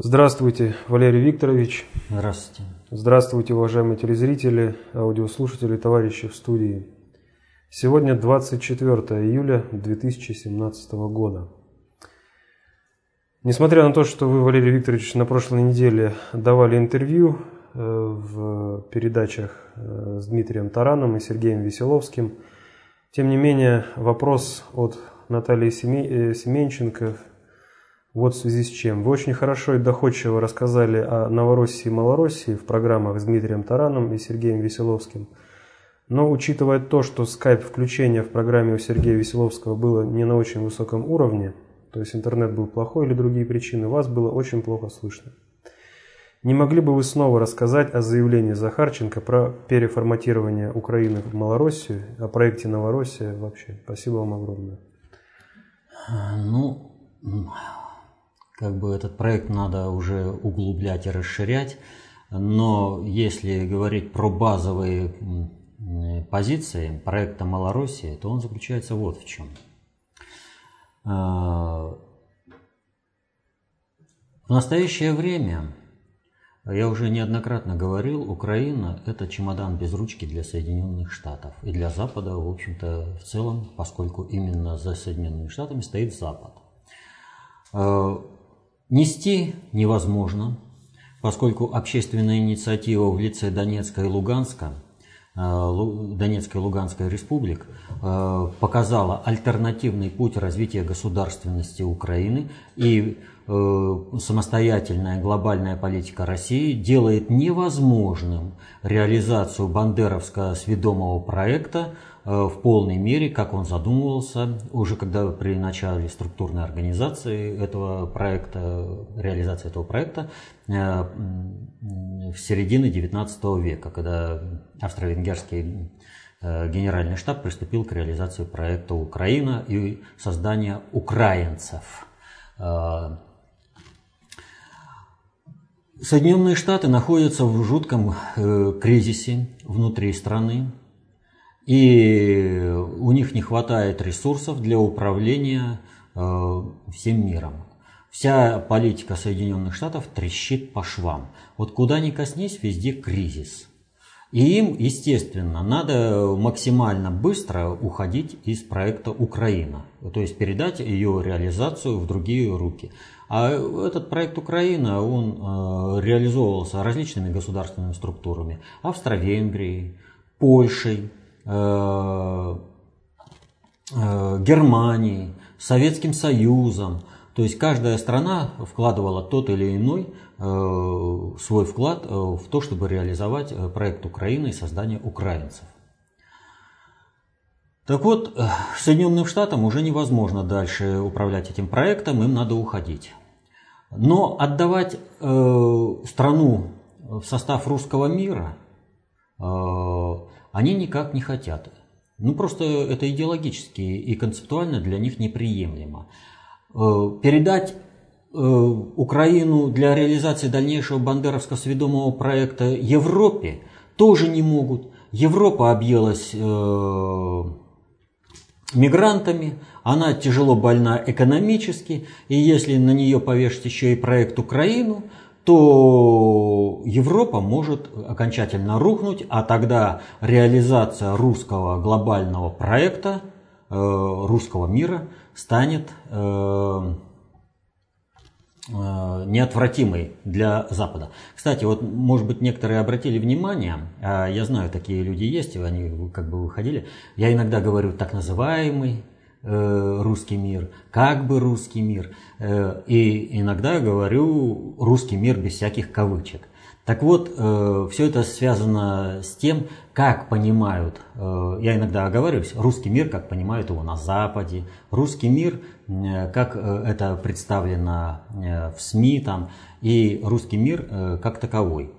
Здравствуйте, Валерий Викторович. Здравствуйте. Здравствуйте, уважаемые телезрители, аудиослушатели, товарищи в студии. Сегодня 24 июля 2017 года. Несмотря на то, что вы, Валерий Викторович, на прошлой неделе давали интервью э, в передачах э, с Дмитрием Тараном и Сергеем Веселовским, тем не менее вопрос от Натальи э, Семенченко вот в связи с чем. Вы очень хорошо и доходчиво рассказали о Новороссии и Малороссии в программах с Дмитрием Тараном и Сергеем Веселовским. Но учитывая то, что скайп-включение в программе у Сергея Веселовского было не на очень высоком уровне, то есть интернет был плохой или другие причины, вас было очень плохо слышно. Не могли бы вы снова рассказать о заявлении Захарченко про переформатирование Украины в Малороссию, о проекте Новороссия вообще? Спасибо вам огромное. Ну, как бы этот проект надо уже углублять и расширять. Но если говорить про базовые позиции проекта Малороссии, то он заключается вот в чем. А, в настоящее время, я уже неоднократно говорил, Украина – это чемодан без ручки для Соединенных Штатов. И для Запада, в общем-то, в целом, поскольку именно за Соединенными Штатами стоит Запад. Нести невозможно, поскольку общественная инициатива в лице Донецка и Луганска, э, Донецкой и Луганской республик э, показала альтернативный путь развития государственности Украины и э, самостоятельная глобальная политика России делает невозможным реализацию бандеровско-сведомого проекта Э, в полной мере, как он задумывался, уже когда при начале структурной организации этого проекта, реализации этого проекта э, в середине XIX века, когда австро-венгерский э, генеральный штаб приступил к реализации проекта «Украина» и создания украинцев. Соединенные Штаты находятся в жутком кризисе внутри страны, и у них не хватает ресурсов для управления э, всем миром. Вся политика Соединенных Штатов трещит по швам. Вот куда ни коснись, везде кризис. И им, естественно, надо максимально быстро уходить из проекта Украина, то есть передать ее реализацию в другие руки. А этот проект Украина, он э, реализовывался различными государственными структурами, Австро-Венгрией, Польшей, Германией, Советским Союзом. То есть каждая страна вкладывала тот или иной э, свой вклад в то, чтобы реализовать проект Украины и создание украинцев. Так вот, Соединенным Штатам уже невозможно дальше управлять этим проектом, им надо уходить. Но отдавать э, страну в состав русского мира э, они никак не хотят. Ну просто это идеологически и концептуально для них неприемлемо. Э, передать э, Украину для реализации дальнейшего бандеровско-сведомого проекта Европе тоже не могут. Европа объелась э, мигрантами, она тяжело больна экономически, и если на нее повешать еще и проект Украину, то Европа может окончательно рухнуть, а тогда реализация русского глобального проекта, э, русского мира станет э, э, неотвратимой для Запада. Кстати, вот, может быть, некоторые обратили внимание, а я знаю, такие люди есть, они как бы выходили, я иногда говорю так называемый русский мир, как бы русский мир. Э, и иногда говорю русский мир без всяких кавычек. Так вот, э, все это связано с тем, как понимают, я иногда оговариваюсь, русский мир, как понимают его на Западе, русский мир, как это представлено в СМИ там, и русский мир как таковой.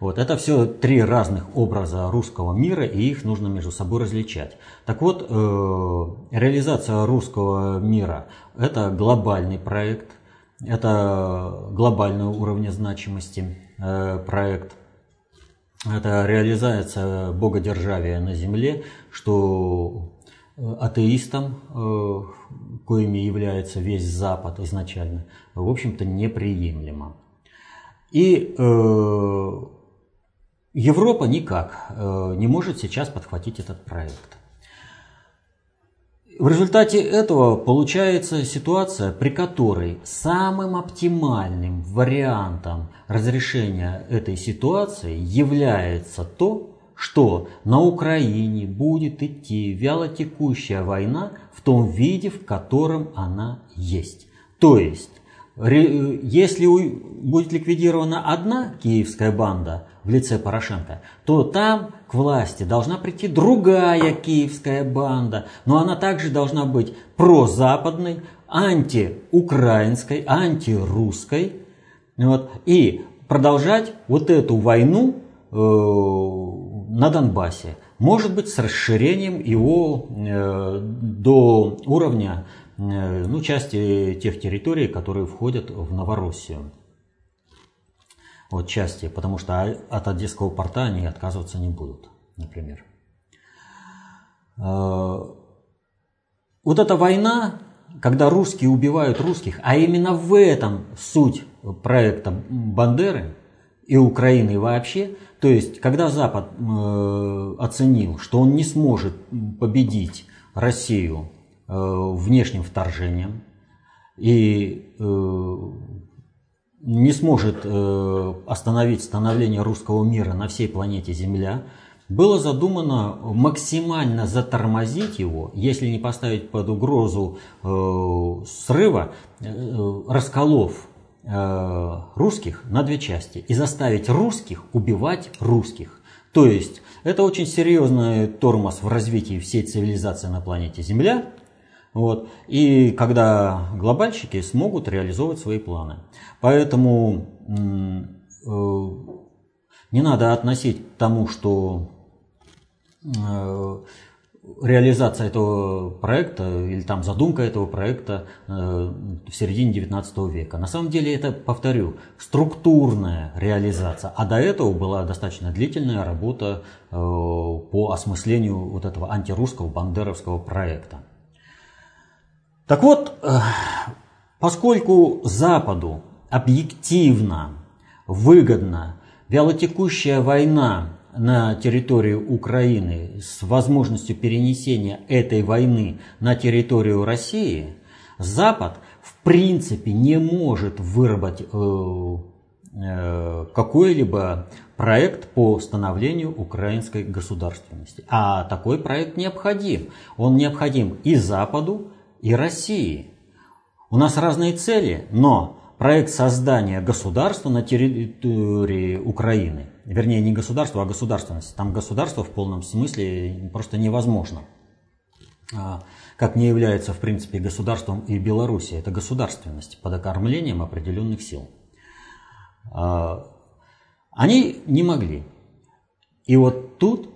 Вот, это все три разных образа русского мира, и их нужно между собой различать. Так вот, э, реализация русского мира – это глобальный проект, это глобального уровня значимости э, проект. Это реализация богодержавия на земле, что атеистам, э, коими является весь Запад изначально, в общем-то неприемлемо. И э, Европа никак э, не может сейчас подхватить этот проект. В результате этого получается ситуация, при которой самым оптимальным вариантом разрешения этой ситуации является то, что на Украине будет идти вялотекущая война в том виде, в котором она есть. То есть, если будет ликвидирована одна киевская банда в лице Порошенко, то там к власти должна прийти другая киевская банда, но она также должна быть прозападной, антиукраинской, антирусской, вот, и продолжать вот эту войну э, на Донбассе. Может быть, с расширением его э, до уровня э, ну, части тех территорий, которые входят в Новороссию вот, части, потому что от Одесского порта они отказываться не будут, например. Э, вот эта война, когда русские убивают русских, а именно в этом суть проекта Бандеры и Украины вообще, то есть когда Запад э, оценил, что он не сможет победить Россию э, внешним вторжением и не сможет э, остановить становление русского мира на всей планете Земля, было задумано максимально затормозить его, если не поставить под угрозу э, срыва, э, расколов русских на две части и заставить русских убивать русских. То есть это очень серьезный тормоз в развитии всей цивилизации на планете Земля. Вот. И когда глобальщики смогут реализовывать свои планы. Поэтому э, не надо относить к тому, что э, реализация этого проекта или там задумка этого проекта э, в середине 19 века. На самом деле это, повторю, структурная реализация, а до этого была достаточно длительная работа по осмыслению вот этого антирусского бандеровского проекта. Так вот, поскольку Западу объективно выгодна вялотекущая война на территории Украины с возможностью перенесения этой войны на территорию России, Запад в принципе не может выработать э, э, какой-либо проект по становлению украинской государственности. А такой проект необходим. Он необходим и Западу, и России. У нас разные цели, но проект создания государства на территории Украины, вернее не государства, а государственности, там государство в полном смысле просто невозможно. А, как не является в принципе государством и Белоруссия, это государственность под окормлением определенных сил. А, они не могли. И вот тут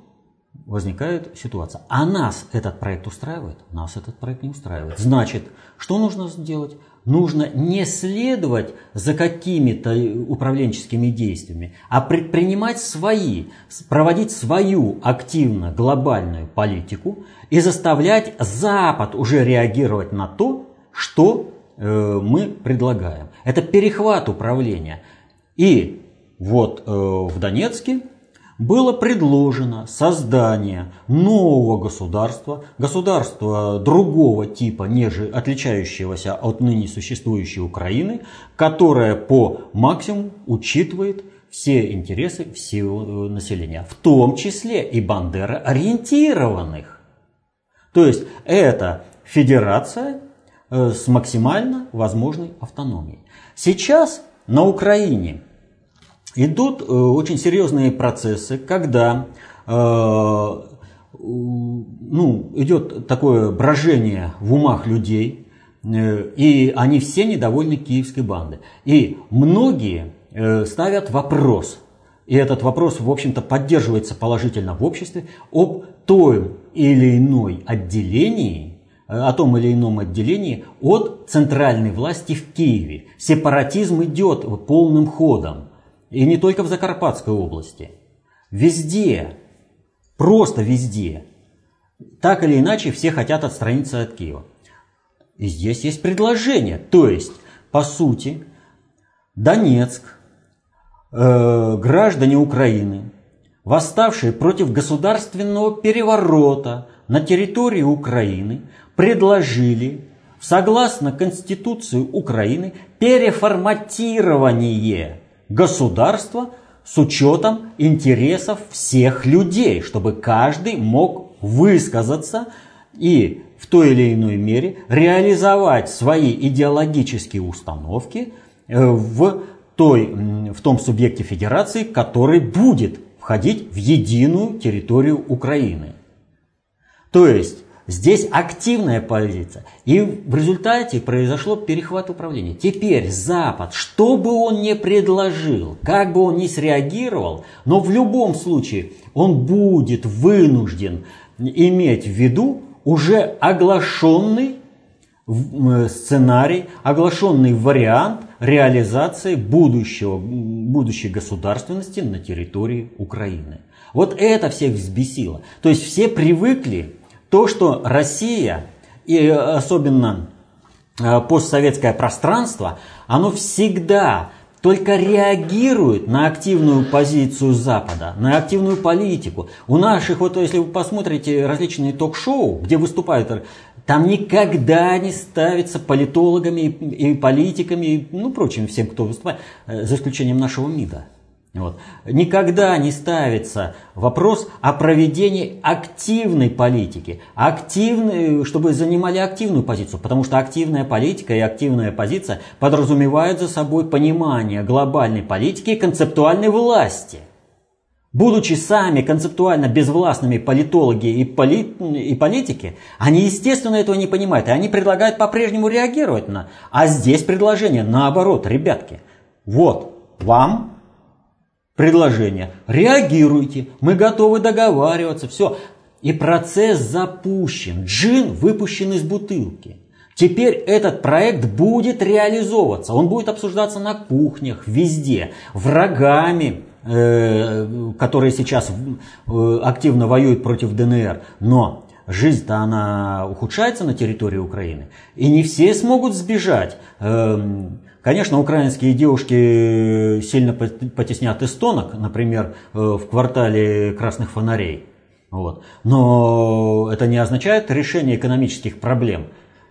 возникает ситуация. А нас этот проект устраивает? Нас этот проект не устраивает. Значит, что нужно сделать? нужно не следовать за какими-то управленческими действиями, а предпринимать свои, проводить свою активно глобальную политику и заставлять Запад уже реагировать на то, что э, мы предлагаем. Это перехват управления. И вот э, в Донецке было предложено создание нового государства, государства другого типа, неже отличающегося от ныне существующей Украины, которое по максимуму учитывает все интересы всего населения, в том числе и Бандера ориентированных. То есть это федерация э, с максимально возможной автономией. Сейчас на Украине идут э, очень серьезные процессы, когда э, ну, идет такое брожение в умах людей, э, и они все недовольны киевской бандой. И многие ставят вопрос, и этот вопрос, в общем-то, поддерживается положительно в обществе, об том или иной отделении, о том или ином отделении от центральной власти в Киеве. Сепаратизм идет полным ходом. И не только в Закарпатской области. Везде, просто везде. Так или иначе все хотят отстраниться от Киева. И здесь есть предложение. То есть, по сути, Донецк, э, граждане Украины, восставшие против государственного переворота на территории Украины, предложили, согласно Конституции Украины, переформатирование государства с учетом интересов всех людей, чтобы каждый мог высказаться и в той или иной мере реализовать свои идеологические установки э, в, той, в том субъекте федерации, который будет входить в единую территорию Украины. То есть здесь активная позиция. И в результате произошло перехват управления. Теперь Запад, что бы он ни предложил, как бы он ни среагировал, но в любом случае он будет вынужден иметь в виду уже оглашенный сценарий, оглашенный вариант реализации будущего, будущей государственности на территории Украины. Вот это всех взбесило. То есть все привыкли то, что Россия и особенно э, постсоветское пространство, оно всегда только реагирует на активную позицию Запада, на активную политику. У наших, вот если вы посмотрите различные ток-шоу, где выступают, там никогда не ставится политологами и политиками, и, ну, прочим, всем, кто выступает, э, за исключением нашего МИДа. Вот. Никогда не ставится вопрос о проведении активной политики, активной, чтобы занимали активную позицию, потому что активная политика и активная позиция подразумевают за собой понимание глобальной политики и концептуальной власти. Будучи сами концептуально безвластными политологи и, поли, и политики, они, естественно, этого не понимают, и они предлагают по-прежнему реагировать на. А здесь предложение наоборот, ребятки, вот вам предложение. Реагируйте, мы готовы договариваться, все. И процесс запущен. Джин выпущен из бутылки. Теперь этот проект будет реализовываться. Он будет обсуждаться на кухнях, везде. Врагами, э, которые сейчас э, активно воюют против ДНР. Но жизнь-то она ухудшается на территории Украины. И не все смогут сбежать. Эм, Конечно, украинские девушки сильно потеснят эстонок, например, э, в квартале красных фонарей. Вот. Но это не означает решение экономических проблем.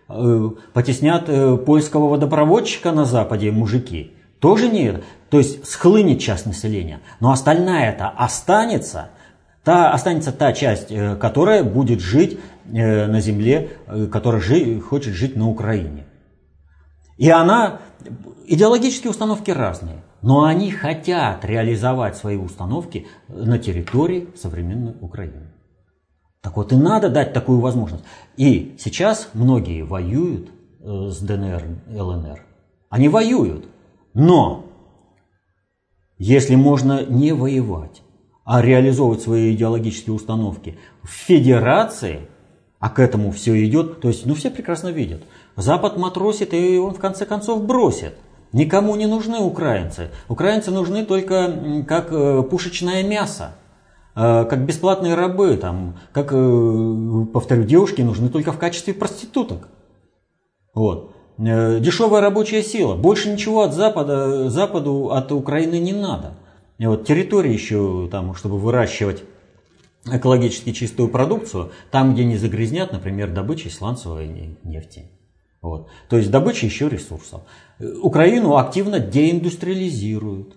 Э, потеснят э, польского водопроводчика на Западе мужики. Тоже нет. То есть схлынет часть населения. Но остальная это останется. Та, останется та часть, которая будет жить на земле, которая жи, хочет жить на Украине. И она Идеологические установки разные, но они хотят реализовать свои установки на территории современной Украины. Так вот и надо дать такую возможность. И сейчас многие воюют э, с ДНР, ЛНР. Они воюют. Но если можно не воевать, а реализовывать свои идеологические установки в федерации, а к этому все идет, то есть, ну все прекрасно видят. Запад матросит, и он в конце концов бросит – Никому не нужны украинцы. Украинцы нужны только как э, пушечное мясо, э, как бесплатные рабы, там, как, э, повторю, девушки нужны только в качестве проституток. Вот. Дешевая рабочая сила. Больше ничего от Запада, Западу от Украины не надо. И вот территории еще, там, чтобы выращивать экологически чистую продукцию, там, где не загрязнят, например, добычей сланцевой нефти. Вот. То есть добыча еще ресурсов. Украину активно деиндустриализируют.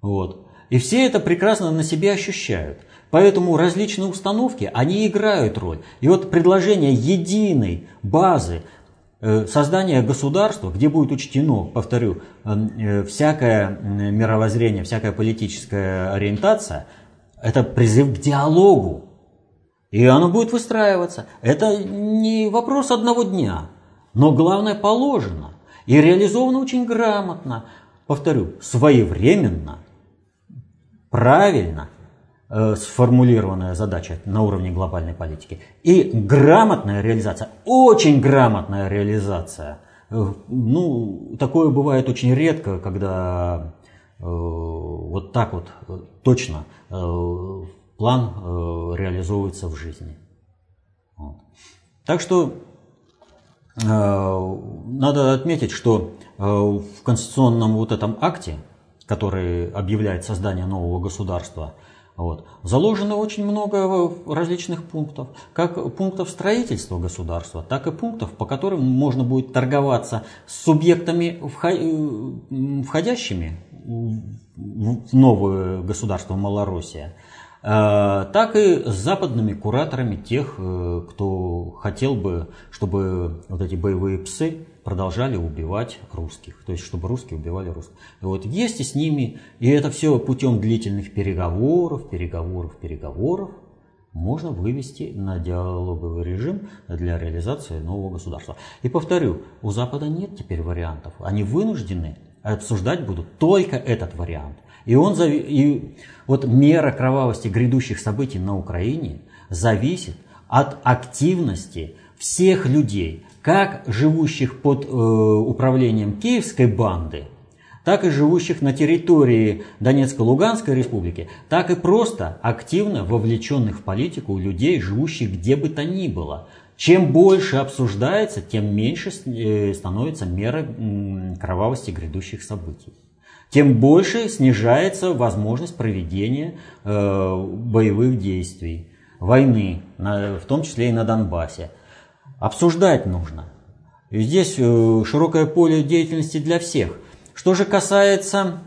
Вот. И все это прекрасно на себе ощущают. Поэтому различные установки, они играют роль. И вот предложение единой базы э, создания государства, где будет учтено, повторю, э, э, всякое мировоззрение, всякая политическая ориентация, это призыв к диалогу. И оно будет выстраиваться. Это не вопрос одного дня. Но главное положено и реализовано очень грамотно. Повторю, своевременно, правильно э, сформулированная задача на уровне глобальной политики и грамотная реализация, очень грамотная реализация. Э, ну, такое бывает очень редко, когда э, вот так вот э, точно план реализовывается в жизни. Вот. Так что надо отметить, что э, в конституционном вот этом акте, который объявляет создание нового государства, вот, заложено очень много различных пунктов. Как пунктов строительства государства, так и пунктов, по которым можно будет торговаться с субъектами, входящими в новое государство Малороссия, э, так и с западными кураторами тех, э, кто хотел бы, чтобы вот эти боевые псы продолжали убивать русских, то есть чтобы русские убивали русских. И вот вместе с ними, и это все путем длительных переговоров, переговоров, переговоров, можно вывести на диалоговый режим для реализации нового государства. И повторю, у Запада нет теперь вариантов. Они вынуждены обсуждать будут только этот вариант. И, он, и вот мера кровавости грядущих событий на Украине зависит от активности всех людей, как живущих под э, управлением киевской банды, так и живущих на территории Донецко-Луганской республики, так и просто активно вовлеченных в политику людей, живущих где бы то ни было. Чем больше обсуждается, тем меньше э, становится мера кровавости грядущих событий. Тем больше снижается возможность проведения э, боевых действий, войны, в том числе и на Донбассе. Обсуждать нужно. И здесь э, широкое поле деятельности для всех. Что же касается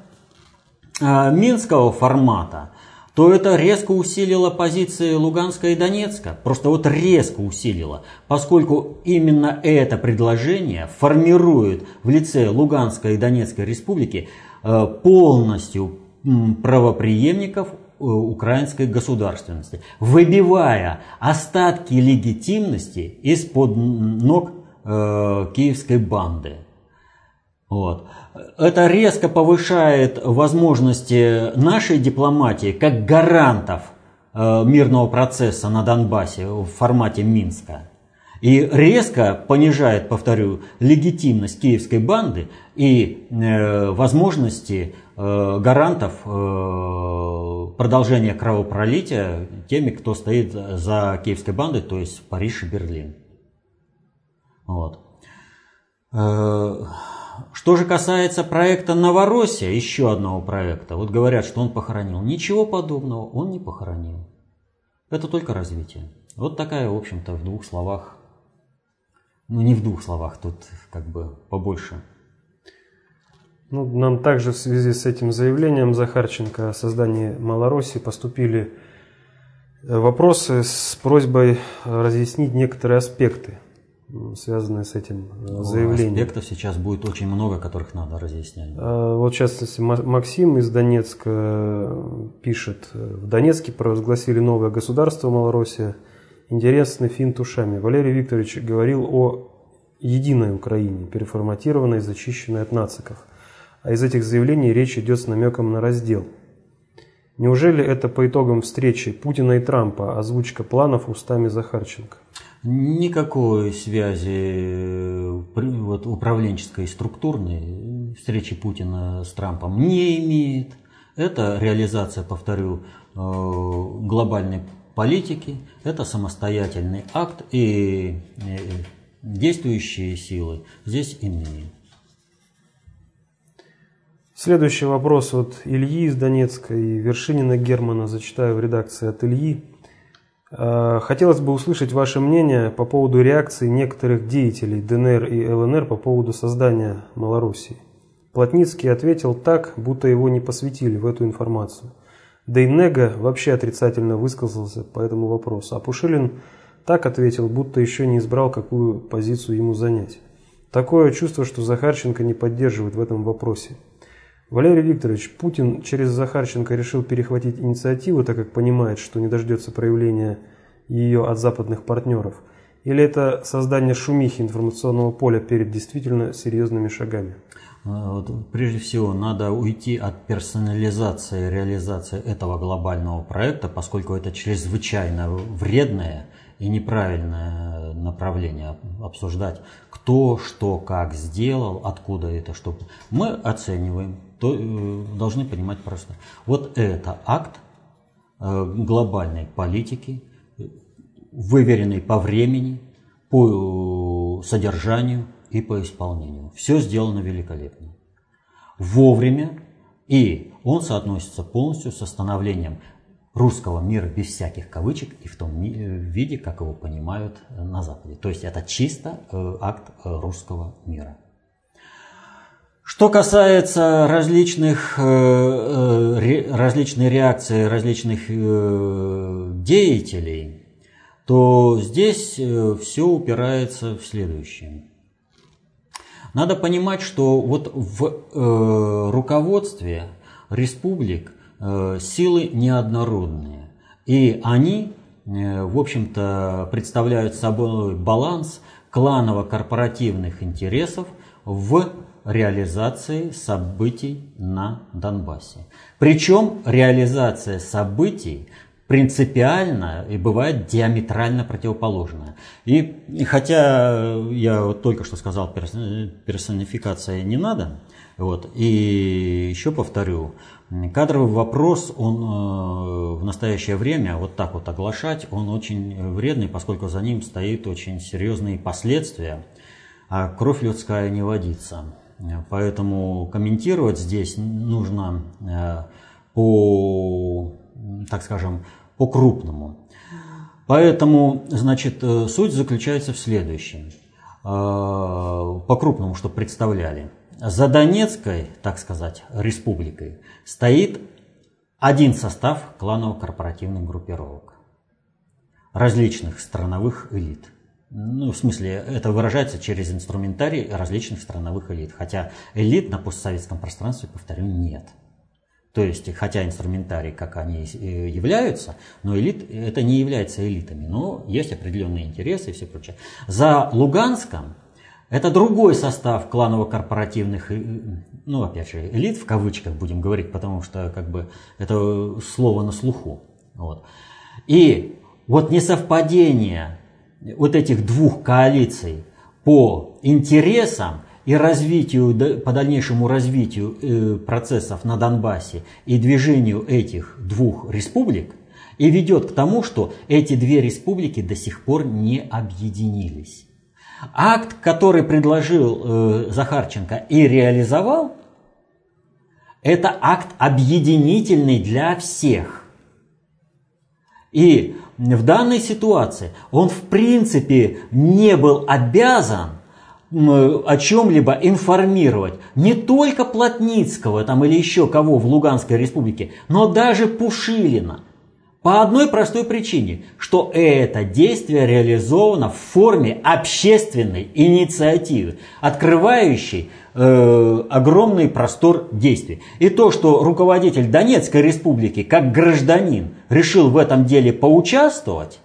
э, минского формата, то это резко усилило позиции Луганска и Донецка. Просто вот резко усилило, поскольку именно это предложение формирует в лице Луганской и Донецкой республики полностью правоприемников Э, украинской государственности, выбивая остатки легитимности из-под ног э, киевской банды. Вот. Это резко повышает возможности нашей дипломатии как гарантов э, мирного процесса на Донбассе в формате Минска. И резко понижает, повторю, легитимность киевской банды и э, возможности э, гарантов э, продолжения кровопролития теми, кто стоит за киевской бандой, то есть Париж и Берлин. Вот. Э, что же касается проекта Новороссия, еще одного проекта, вот говорят, что он похоронил. Ничего подобного он не похоронил. Это только развитие. Вот такая, в общем-то, в двух словах ну, не в двух словах, тут как бы побольше. Ну, нам также в связи с этим заявлением Захарченко о создании Малороссии поступили э, вопросы с просьбой разъяснить некоторые аспекты, связанные с этим э, заявлением. Аспектов сейчас будет очень много, которых надо разъяснять. Вот, в частности, Максим из Донецка э, пишет. В Донецке провозгласили новое государство Малороссия – Интересный финт ушами. Валерий Викторович говорил о единой Украине, переформатированной и зачищенной от нациков. А из этих заявлений речь идет с намеком на раздел. Неужели это по итогам встречи Путина и Трампа озвучка планов устами Захарченко? Никакой связи вот, управленческой и структурной встречи Путина с Трампом не имеет. Это реализация, повторю, э, глобальной политики, это самостоятельный акт, и действующие силы здесь иные. Следующий вопрос от Ильи из Донецка и Вершинина Германа, зачитаю в редакции от Ильи. «А, хотелось бы услышать ваше мнение по поводу реакции некоторых деятелей ДНР и ЛНР по поводу создания Малоруссии. Плотницкий ответил так, будто его не посвятили в эту информацию – да и Нега вообще отрицательно высказался по этому вопросу, а Пушилин так ответил, будто еще не избрал, какую позицию ему занять. Такое чувство, что Захарченко не поддерживает в этом вопросе. Валерий Викторович, Путин через Захарченко решил перехватить инициативу, так как понимает, что не дождется проявления ее от западных партнеров? Или это создание шумихи информационного поля перед действительно серьезными шагами? А, вот, прежде всего, надо уйти от персонализации реализации этого глобального проекта, поскольку это чрезвычайно вредное и неправильное направление обсуждать, кто что как сделал, откуда это, что. Мы оцениваем, то, э, должны понимать просто. Вот это акт э, глобальной политики, выверенный по времени, по э, содержанию, и по исполнению. Все сделано великолепно. Вовремя И он соотносится полностью с становлением русского мира без всяких кавычек и в том виде, как его понимают на Западе. То есть это чисто э, акт э, русского мира. Что касается различных, э, различной реакции различных деятелей, то здесь все упирается в следующее. Надо понимать, что вот в руководстве республик – Э, силы неоднородные. И они, э, в общем-то, представляют собой баланс кланово-корпоративных интересов в реализации событий на Донбассе. Причем реализация событий принципиально и бывает диаметрально противоположная. И хотя я вот только что сказал, персонификация не надо, вот, и еще повторю, Кадровый вопрос, он э, в настоящее время вот так вот оглашать, он очень вредный, поскольку за ним стоит очень серьезные последствия, а кровь людская не водится. Поэтому комментировать здесь нужно э, по, так скажем, по-крупному. Поэтому, значит, э, суть заключается в следующем. По-крупному, чтобы представляли – за Донецкой, так сказать, республикой стоит один состав кланово-корпоративных группировок различных страновых элит. Ну, в смысле, это выражается через инструментарий различных страновых элит. Хотя элит на постсоветском пространстве, повторю, нет. То есть, хотя инструментарий, как они э, являются, но элит, это не является элитами. Но есть определенные интересы и все прочее. За Луганском это другой состав кланово-корпоративных, ну, опять же, элит в кавычках будем говорить, потому что как бы это слово на слуху. Вот. И вот несовпадение вот этих двух коалиций по интересам и развитию, по дальнейшему развитию э, процессов на Донбассе и движению этих двух республик и ведет к тому, что эти две республики до сих пор не объединились. Акт, который предложил э, Захарченко и реализовал, это акт объединительный для всех. И в данной ситуации он в принципе не был обязан о чем-либо информировать не только Плотницкого там, или еще кого в Луганской республике, но даже Пушилина – по одной простой причине, что это действие реализовано в форме общественной инициативы, открывающей э, огромный простор действий. И то, что руководитель Донецкой республики, как гражданин, решил в этом деле поучаствовать,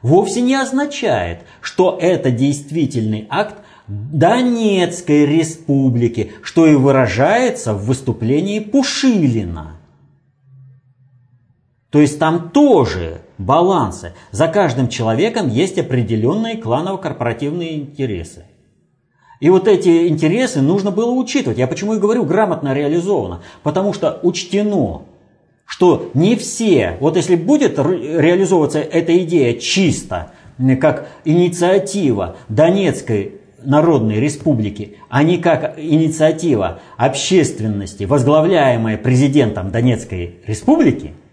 вовсе не означает, что это действительный акт Донецкой республики, что и выражается в выступлении Пушилина. То есть там тоже балансы. За каждым человеком есть определенные кланово-корпоративные интересы. И вот эти интересы нужно было учитывать. Я почему и говорю грамотно реализовано. Потому что учтено, что не все, вот если будет реализовываться эта идея чисто, как инициатива Донецкой Народной Республики, а не как инициатива общественности, возглавляемая президентом Донецкой Республики –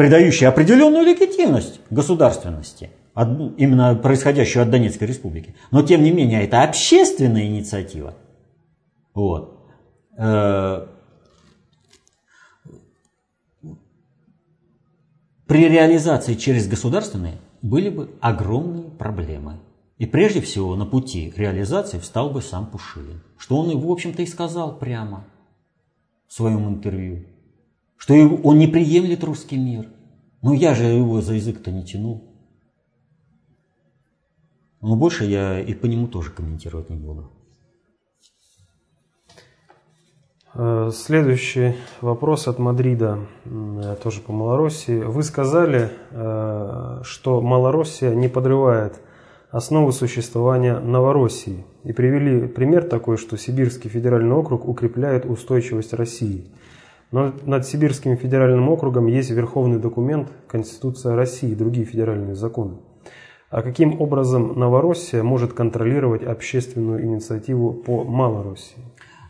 придающий определенную легитимность государственности, именно происходящую от Донецкой республики. Но тем не менее, это общественная инициатива. Вот. Э, при реализации через государственные были бы огромные проблемы. И прежде всего на пути реализации встал бы сам Пушилин, что он, в общем-то, и сказал прямо в своем интервью что он не приемлет русский мир. Ну я же его за язык-то не тянул. Но больше я и по нему тоже комментировать не буду. Э, следующий вопрос от Мадрида, тоже по Малороссии. Вы сказали, э, что Малороссия не подрывает основы существования Новороссии и привели пример такой, что Сибирский федеральный округ укрепляет устойчивость России. Но над Сибирским федеральным округом есть верховный документ Конституция России и другие федеральные законы. А каким образом Новороссия может контролировать общественную инициативу по Малороссии?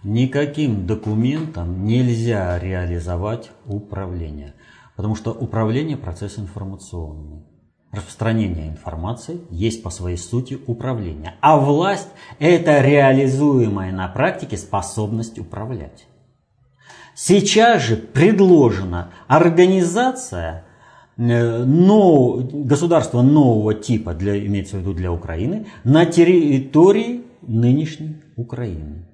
Никаким документом нельзя реализовать управление, потому что управление – процесс информационный. Распространение информации есть по своей сути управление, а власть – это реализуемая на практике способность управлять. Сейчас же предложена организация э, но, государства нового типа, для, имеется в виду для Украины, на территории нынешней Украины.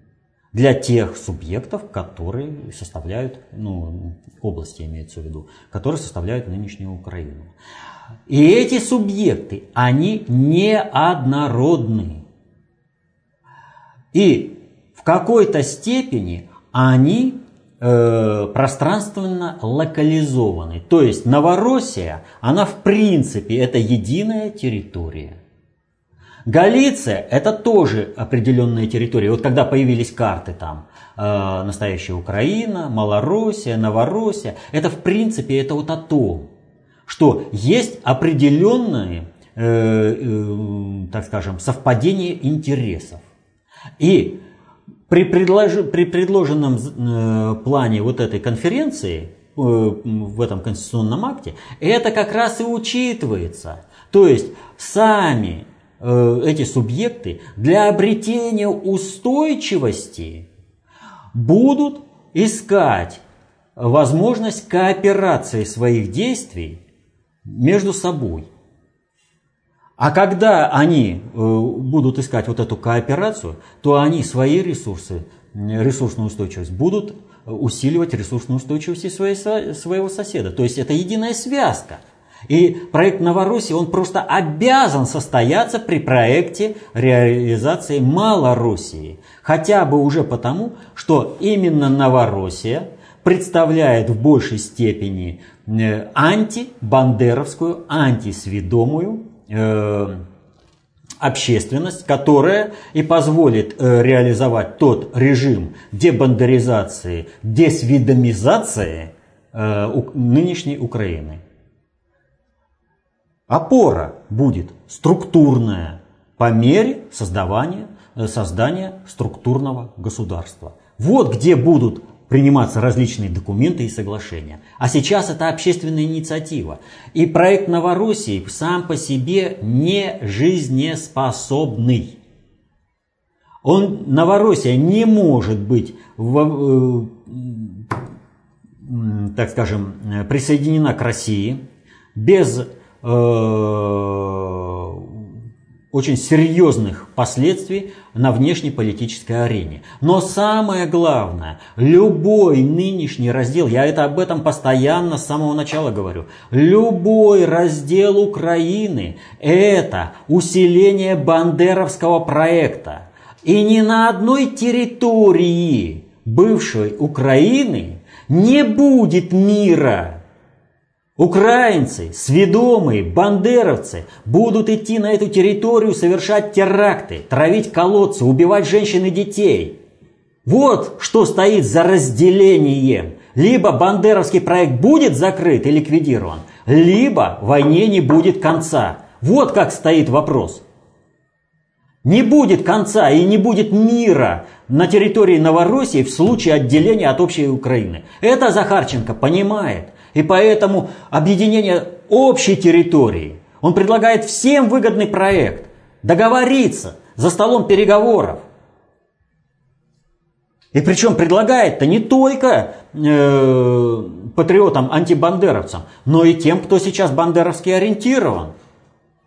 Для тех субъектов, которые составляют, ну, области имеется в виду, которые составляют нынешнюю Украину. И эти субъекты, они неоднородны. И в какой-то степени они э, пространственно локализованы. То есть Новороссия, она в принципе это единая территория. Галиция – это тоже определенная территория. Вот когда появились карты там, э, настоящая Украина, Малороссия, Новороссия, это в принципе это вот о том, что есть определенные, э, э, так скажем, совпадения интересов. И при, предлож... при предложенном э, плане вот этой конференции, э, в этом конституционном акте, это как раз и учитывается. То есть сами э, эти субъекты для обретения устойчивости будут искать возможность кооперации своих действий между собой. А когда они э, будут искать вот эту кооперацию, то они свои ресурсы, ресурсную устойчивость будут усиливать ресурсную устойчивость своего соседа. То есть это единая связка. И проект Новороссии, он просто обязан состояться при проекте реализации Малороссии. Хотя бы уже потому, что именно Новороссия представляет в большей степени Э, антибандеровскую, антисведомую э, общественность, которая и позволит э, реализовать тот режим дебандеризации, десведомизации нынешней Украины. Опора будет структурная по мере создавания, создания структурного государства. Вот где будут приниматься различные документы и соглашения. А сейчас это общественная инициатива. И проект Новороссии сам по себе не жизнеспособный. Он, Новороссия не может быть, в, э, так скажем, присоединена к России без э, очень серьезных последствий на внешнеполитической арене. Но самое главное, любой нынешний раздел, я это об этом постоянно с самого начала говорю, любой раздел Украины – это усиление бандеровского проекта. И ни на одной территории бывшей Украины не будет мира – Украинцы, сведомые, бандеровцы будут идти на эту территорию, совершать теракты, травить колодцы, убивать женщин и детей. Вот что стоит за разделением. Либо бандеровский проект будет закрыт и ликвидирован, либо войне не будет конца. Вот как стоит вопрос. Не будет конца и не будет мира на территории Новороссии в случае отделения от общей Украины. Это Захарченко понимает. И поэтому объединение общей территории, он предлагает всем выгодный проект, договориться за столом переговоров. И причем предлагает-то не только э, патриотам, антибандеровцам, но и тем, кто сейчас бандеровски ориентирован,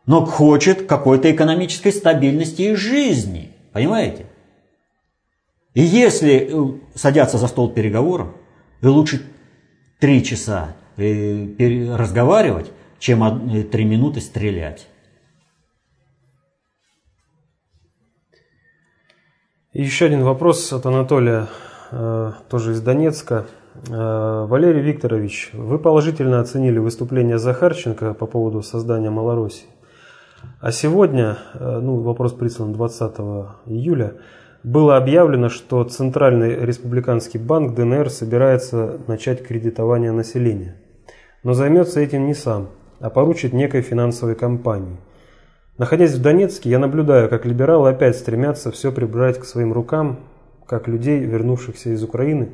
но хочет какой-то экономической стабильности и жизни. Понимаете? И если э, садятся за стол переговоров, и лучше три часа разговаривать, чем э, три минуты стрелять. еще один вопрос от Анатолия, э, тоже из Донецка. Валерий Викторович, вы положительно оценили выступление Захарченко по поводу создания Малороссии. А сегодня, ну, вопрос прислан 20 июля, было объявлено, что Центральный республиканский банк ДНР собирается начать кредитование населения. Но займется этим не сам, а поручит некой финансовой компании. Находясь в Донецке, я наблюдаю, как либералы опять стремятся все прибрать к своим рукам, как людей, вернувшихся из Украины,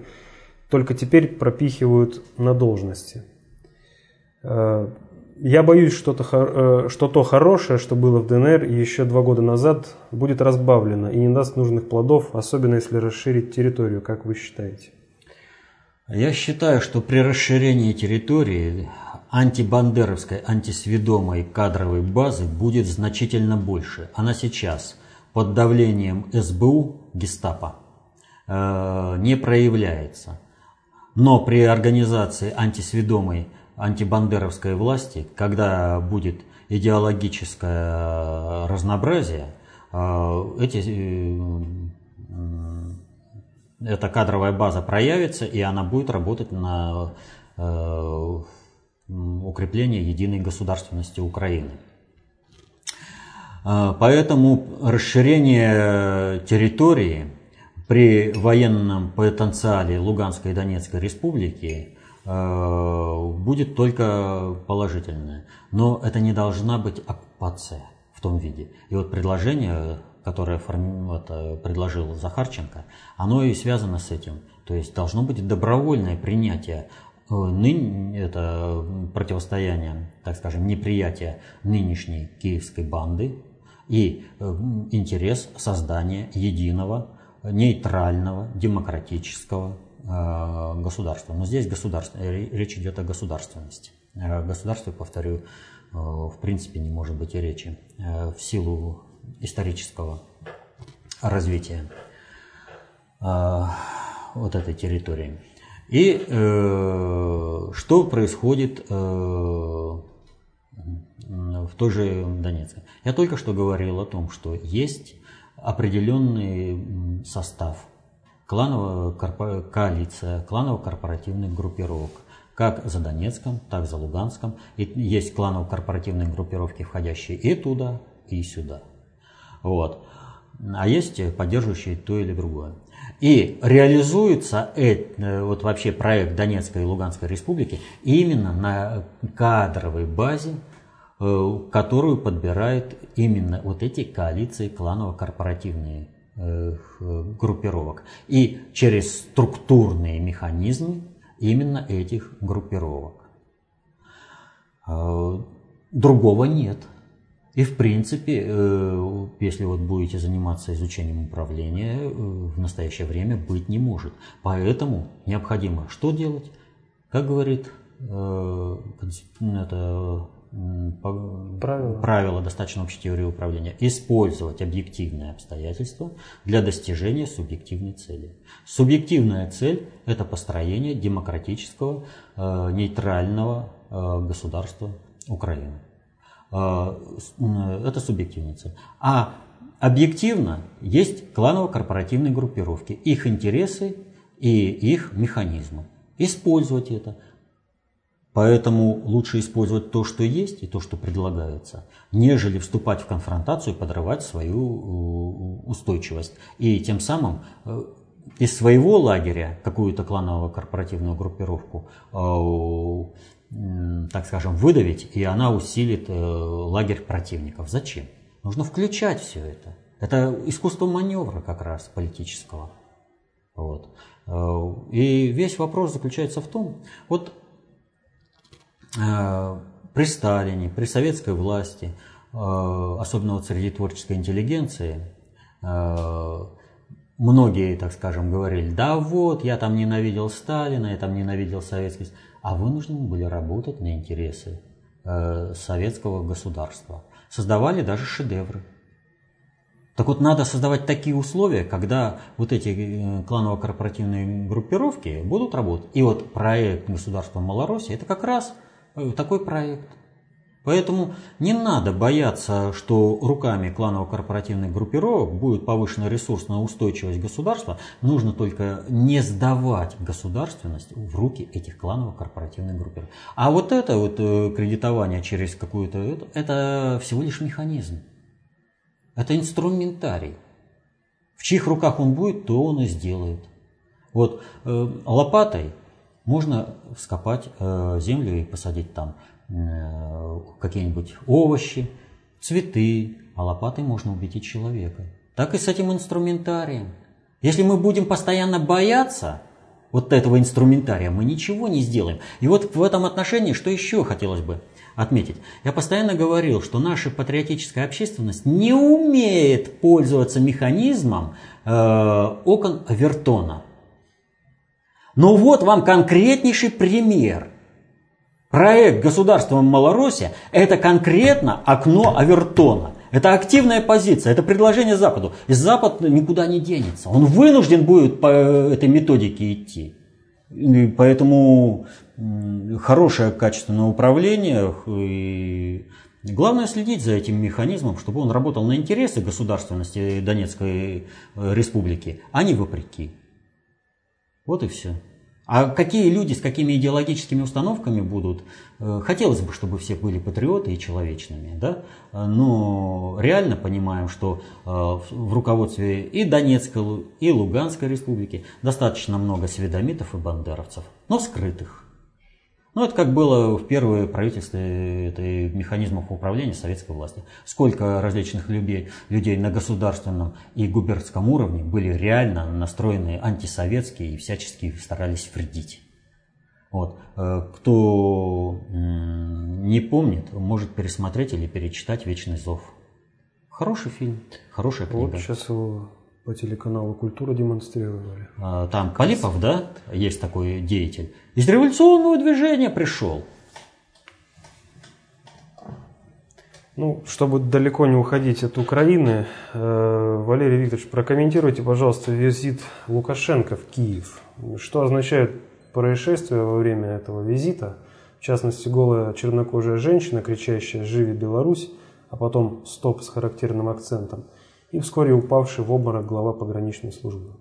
только теперь пропихивают на должности. Э, я боюсь, что то, э, что то хорошее, что было в ДНР еще два года назад, будет разбавлено и не даст нужных плодов, особенно если расширить территорию, как вы считаете? Я считаю, что при расширении территории антибандеровской, антисведомой кадровой базы будет значительно больше. Она сейчас под давлением СБУ, гестапо, э, не проявляется. Но при организации антисведомой антибандеровской власти, когда будет идеологическое разнообразие, э, эти, э, эта кадровая база проявится, и она будет работать на э, укрепление единой государственности Украины. Поэтому расширение территории при военном потенциале Луганской и Донецкой республики Э, будет только положительное. Но это не должна быть оккупация в том виде. И вот предложение, которое вот, предложил Захарченко, оно и связано с этим. То есть должно быть добровольное принятие э, ныне это противостояние, так скажем, неприятие нынешней киевской банды и э, интерес создания единого, нейтрального, демократического Э, государства. Но здесь государство, речь идет о государственности. О повторю, в принципе не может быть и речи в силу исторического развития вот этой территории. И э, что происходит э, в той же Донецке? Я только что говорил о том, что есть определенный состав клановая коалиция, кланово-корпоративных группировок, как за Донецком, так за Луганском. И есть кланово-корпоративные группировки, входящие и туда, и сюда. Вот. А есть поддерживающие то или другое. И реализуется э, вот вообще проект Донецкой и Луганской республики именно на кадровой базе, э, которую подбирают именно вот эти коалиции кланово-корпоративные Э, группировок и через структурные механизмы именно этих группировок. Э, другого нет. И в принципе, э, если вот будете заниматься изучением управления, в настоящее время быть не может. Поэтому необходимо что делать? Как говорит это правила. правила достаточно общей теории управления, использовать объективные обстоятельства для достижения субъективной цели. Субъективная цель – это построение демократического э, нейтрального э, государства Украины. Э, это субъективная цель. А объективно есть кланово-корпоративные группировки, их интересы и их механизмы. Использовать это – Поэтому лучше использовать то, что есть, и то, что предлагается, нежели вступать в конфронтацию и подрывать свою э, устойчивость. И тем самым э, из своего лагеря какую-то клановую корпоративную группировку, так скажем, выдавить, и она усилит лагерь противников. Зачем? Нужно включать все это. Это искусство маневра как раз политического. Вот. И весь вопрос заключается в том, вот Э, при Сталине, при советской власти, э, особенно вот среди творческой интеллигенции, э, многие, так скажем, говорили, да вот, я там ненавидел Сталина, я там ненавидел Советский а вынуждены были работать на интересы советского государства. Создавали даже шедевры. Так вот, надо создавать такие условия, когда вот эти кланово-корпоративные группировки будут работать. И вот проект государства Малороссии – это как раз – Э, такой проект. Поэтому не надо бояться, что руками кланово-корпоративных группировок будет повышена ресурсная устойчивость государства. Нужно только не сдавать государственность в руки этих кланово-корпоративных группировок. А вот это вот э, кредитование через какую-то... Это, это всего лишь механизм. Это инструментарий. В чьих руках он будет, то он и сделает. Вот э, лопатой можно вскопать э, землю и посадить там э, какие-нибудь овощи, цветы, а лопатой можно убить и человека. Так и с этим инструментарием. Если мы будем постоянно бояться вот этого инструментария, мы ничего не сделаем. И вот в этом отношении, что еще хотелось бы отметить. Я постоянно говорил, что наша патриотическая общественность не умеет пользоваться механизмом э, окон Авертона. Но вот вам конкретнейший пример. Проект государства Малороссия – это конкретно окно Авертона. Это активная позиция, это предложение Западу. И Запад никуда не денется. Он вынужден будет по этой методике идти. И поэтому хорошее качественное управление и Главное следить за этим механизмом, чтобы он работал на интересы государственности Донецкой э, республики, а не вопреки. Вот и все. А какие люди с какими идеологическими установками будут, э, хотелось бы, чтобы все были патриоты и человечными, да? но реально понимаем, что э, в руководстве и Донецкой, и Луганской республики достаточно много сведомитов и бандеровцев, но скрытых. Ну, это как было в первое правительство этой механизмов управления советской власти. Сколько различных людей, людей на государственном и губернском уровне были реально настроены антисоветские и всячески старались вредить. Вот. Э, кто не помнит, может пересмотреть или перечитать «Вечный зов». Хороший фильм, хорошая книга. Вот сейчас его по телеканалу «Культура» демонстрировали. А, там Полипов, да, есть такой деятель. Из революционного движения пришел. Ну, чтобы далеко не уходить от Украины, э, Валерий Викторович, прокомментируйте, пожалуйста, визит Лукашенко в Киев. Что означает происшествие во время этого визита? В частности, голая чернокожая женщина, кричащая «Живи Беларусь!», а потом «Стоп» с характерным акцентом – и вскоре упавший в обморок глава пограничной службы.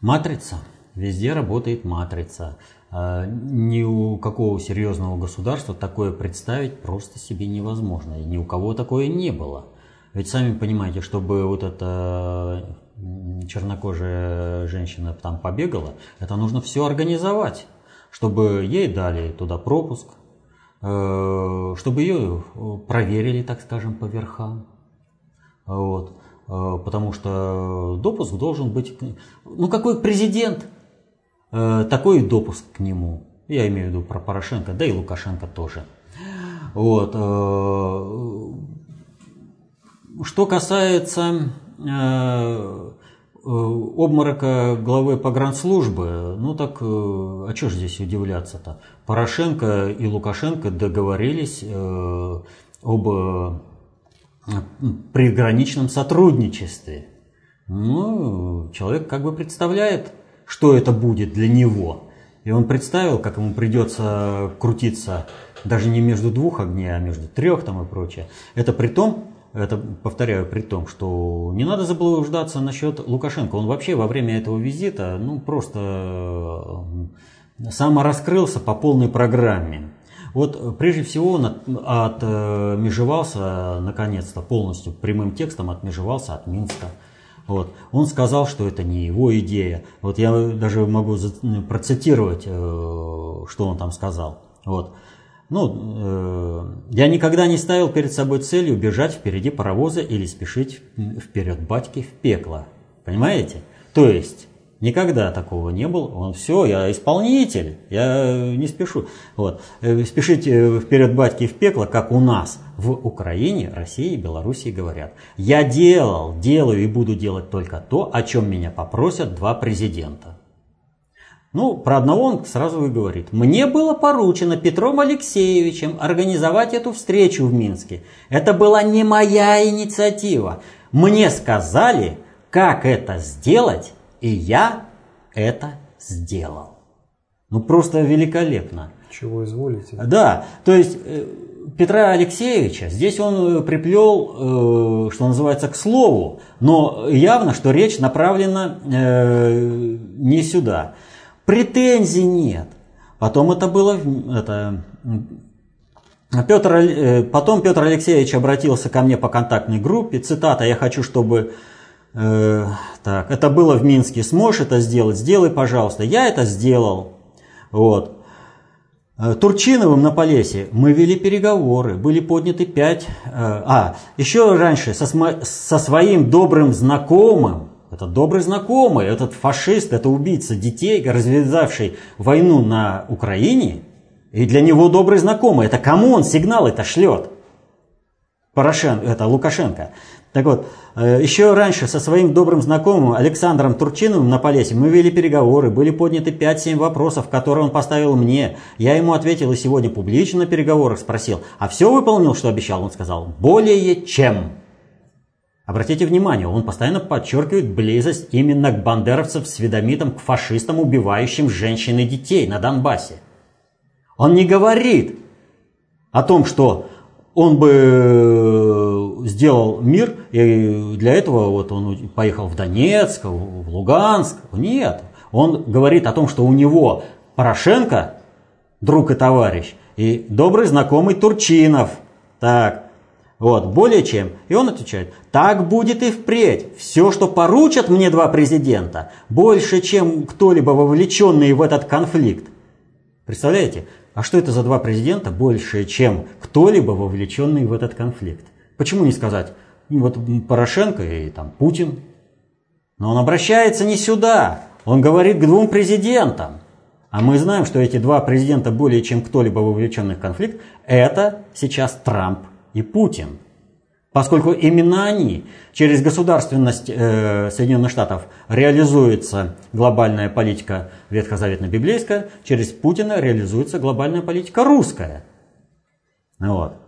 Матрица. Везде работает матрица. А, ни у какого серьезного государства такое представить просто себе невозможно. И ни у кого такое не было. Ведь сами понимаете, чтобы вот эта чернокожая женщина там побегала, это нужно все организовать, чтобы ей дали туда пропуск, э, чтобы ее проверили, так скажем, по верхам. Вот. Э, потому что допуск должен быть... Ну, какой президент, э, такой допуск к нему. Я имею в виду про Порошенко, да и Лукашенко тоже. Вот. Э, что касается обморока главы погранслужбы, ну так, а что же здесь удивляться-то? Порошенко и Лукашенко договорились об при граничном сотрудничестве. Ну, человек как бы представляет, что это будет для него. И он представил, как ему придется крутиться даже не между двух огней, а между трех там и прочее. Это при том, это повторяю, при том, что не надо заблуждаться насчет Лукашенко. Он вообще во время этого визита, ну, просто самораскрылся по полной программе. Вот э, прежде всего он от, отмежевался, наконец-то, полностью прямым текстом отмежевался от Минска. Вот. Он сказал, что это не его идея. Вот я даже могу процитировать, э, что он там сказал. Вот. Ну, э, я никогда не ставил перед собой целью бежать впереди паровоза или спешить вперед батьки в пекло. Понимаете? То есть Никогда такого не было. Он все, я исполнитель, я не спешу. Вот. Э, спешите вперед батьки в пекло, как у нас в Украине, России и Белоруссии говорят. Я делал, делаю и буду делать только то, о чем меня попросят два президента. Ну, про одного он сразу и говорит. Мне было поручено Петром Алексеевичем организовать эту встречу в Минске. Это была не моя инициатива. Мне сказали, как это сделать, и я это сделал. Ну просто великолепно. Чего изволите? Да, то есть э, Петра Алексеевича здесь он э, приплел, э, что называется, к слову, но явно, что речь направлена не сюда. Претензий нет. Потом это было это, Петр, потом Петр Алексеевич обратился ко мне по контактной группе, цитата, «Я хочу, чтобы Э, так, это было в Минске. Сможешь это сделать? Сделай, пожалуйста. Я это сделал. Вот. Э, Турчиновым на Полесе мы вели переговоры, были подняты пять... Э, а, еще раньше со, со своим добрым знакомым это добрый знакомый, этот фашист, это убийца детей, развязавший войну на Украине, и для него добрый знакомый. Это кому он сигнал это шлет? Порошенко, это Лукашенко. Так вот, э, еще раньше со своим добрым знакомым Александром Турчиновым на Полесе мы вели переговоры, были подняты 5-7 вопросов, которые он поставил мне. Я ему ответил и сегодня публично на переговорах спросил, а все выполнил, что обещал? Он сказал, более чем. Обратите внимание, он постоянно подчеркивает близость именно к бандеровцам с к фашистам, убивающим женщин и детей на Донбассе. Он не говорит о том, что он бы э, сделал мир, и для этого вот он поехал в Донецк, в Луганск. Нет, он говорит о том, что у него Порошенко, друг и товарищ, и добрый знакомый Турчинов. Так, вот, более чем. И он отвечает, так будет и впредь. Все, что поручат мне два президента, больше, чем кто-либо вовлеченный в этот конфликт. Представляете? А что это за два президента больше, чем кто-либо вовлеченный в этот конфликт? Почему не сказать, ну, вот Порошенко и там Путин? Но он обращается не сюда, он говорит к двум президентам. А мы знаем, что эти два президента более чем кто-либо вовлеченный в конфликт, это сейчас Трамп и Путин. Поскольку именно они, через государственность э, Соединенных Штатов реализуется глобальная политика ветхозаветно-библейская, через Путина реализуется глобальная политика русская. Вот.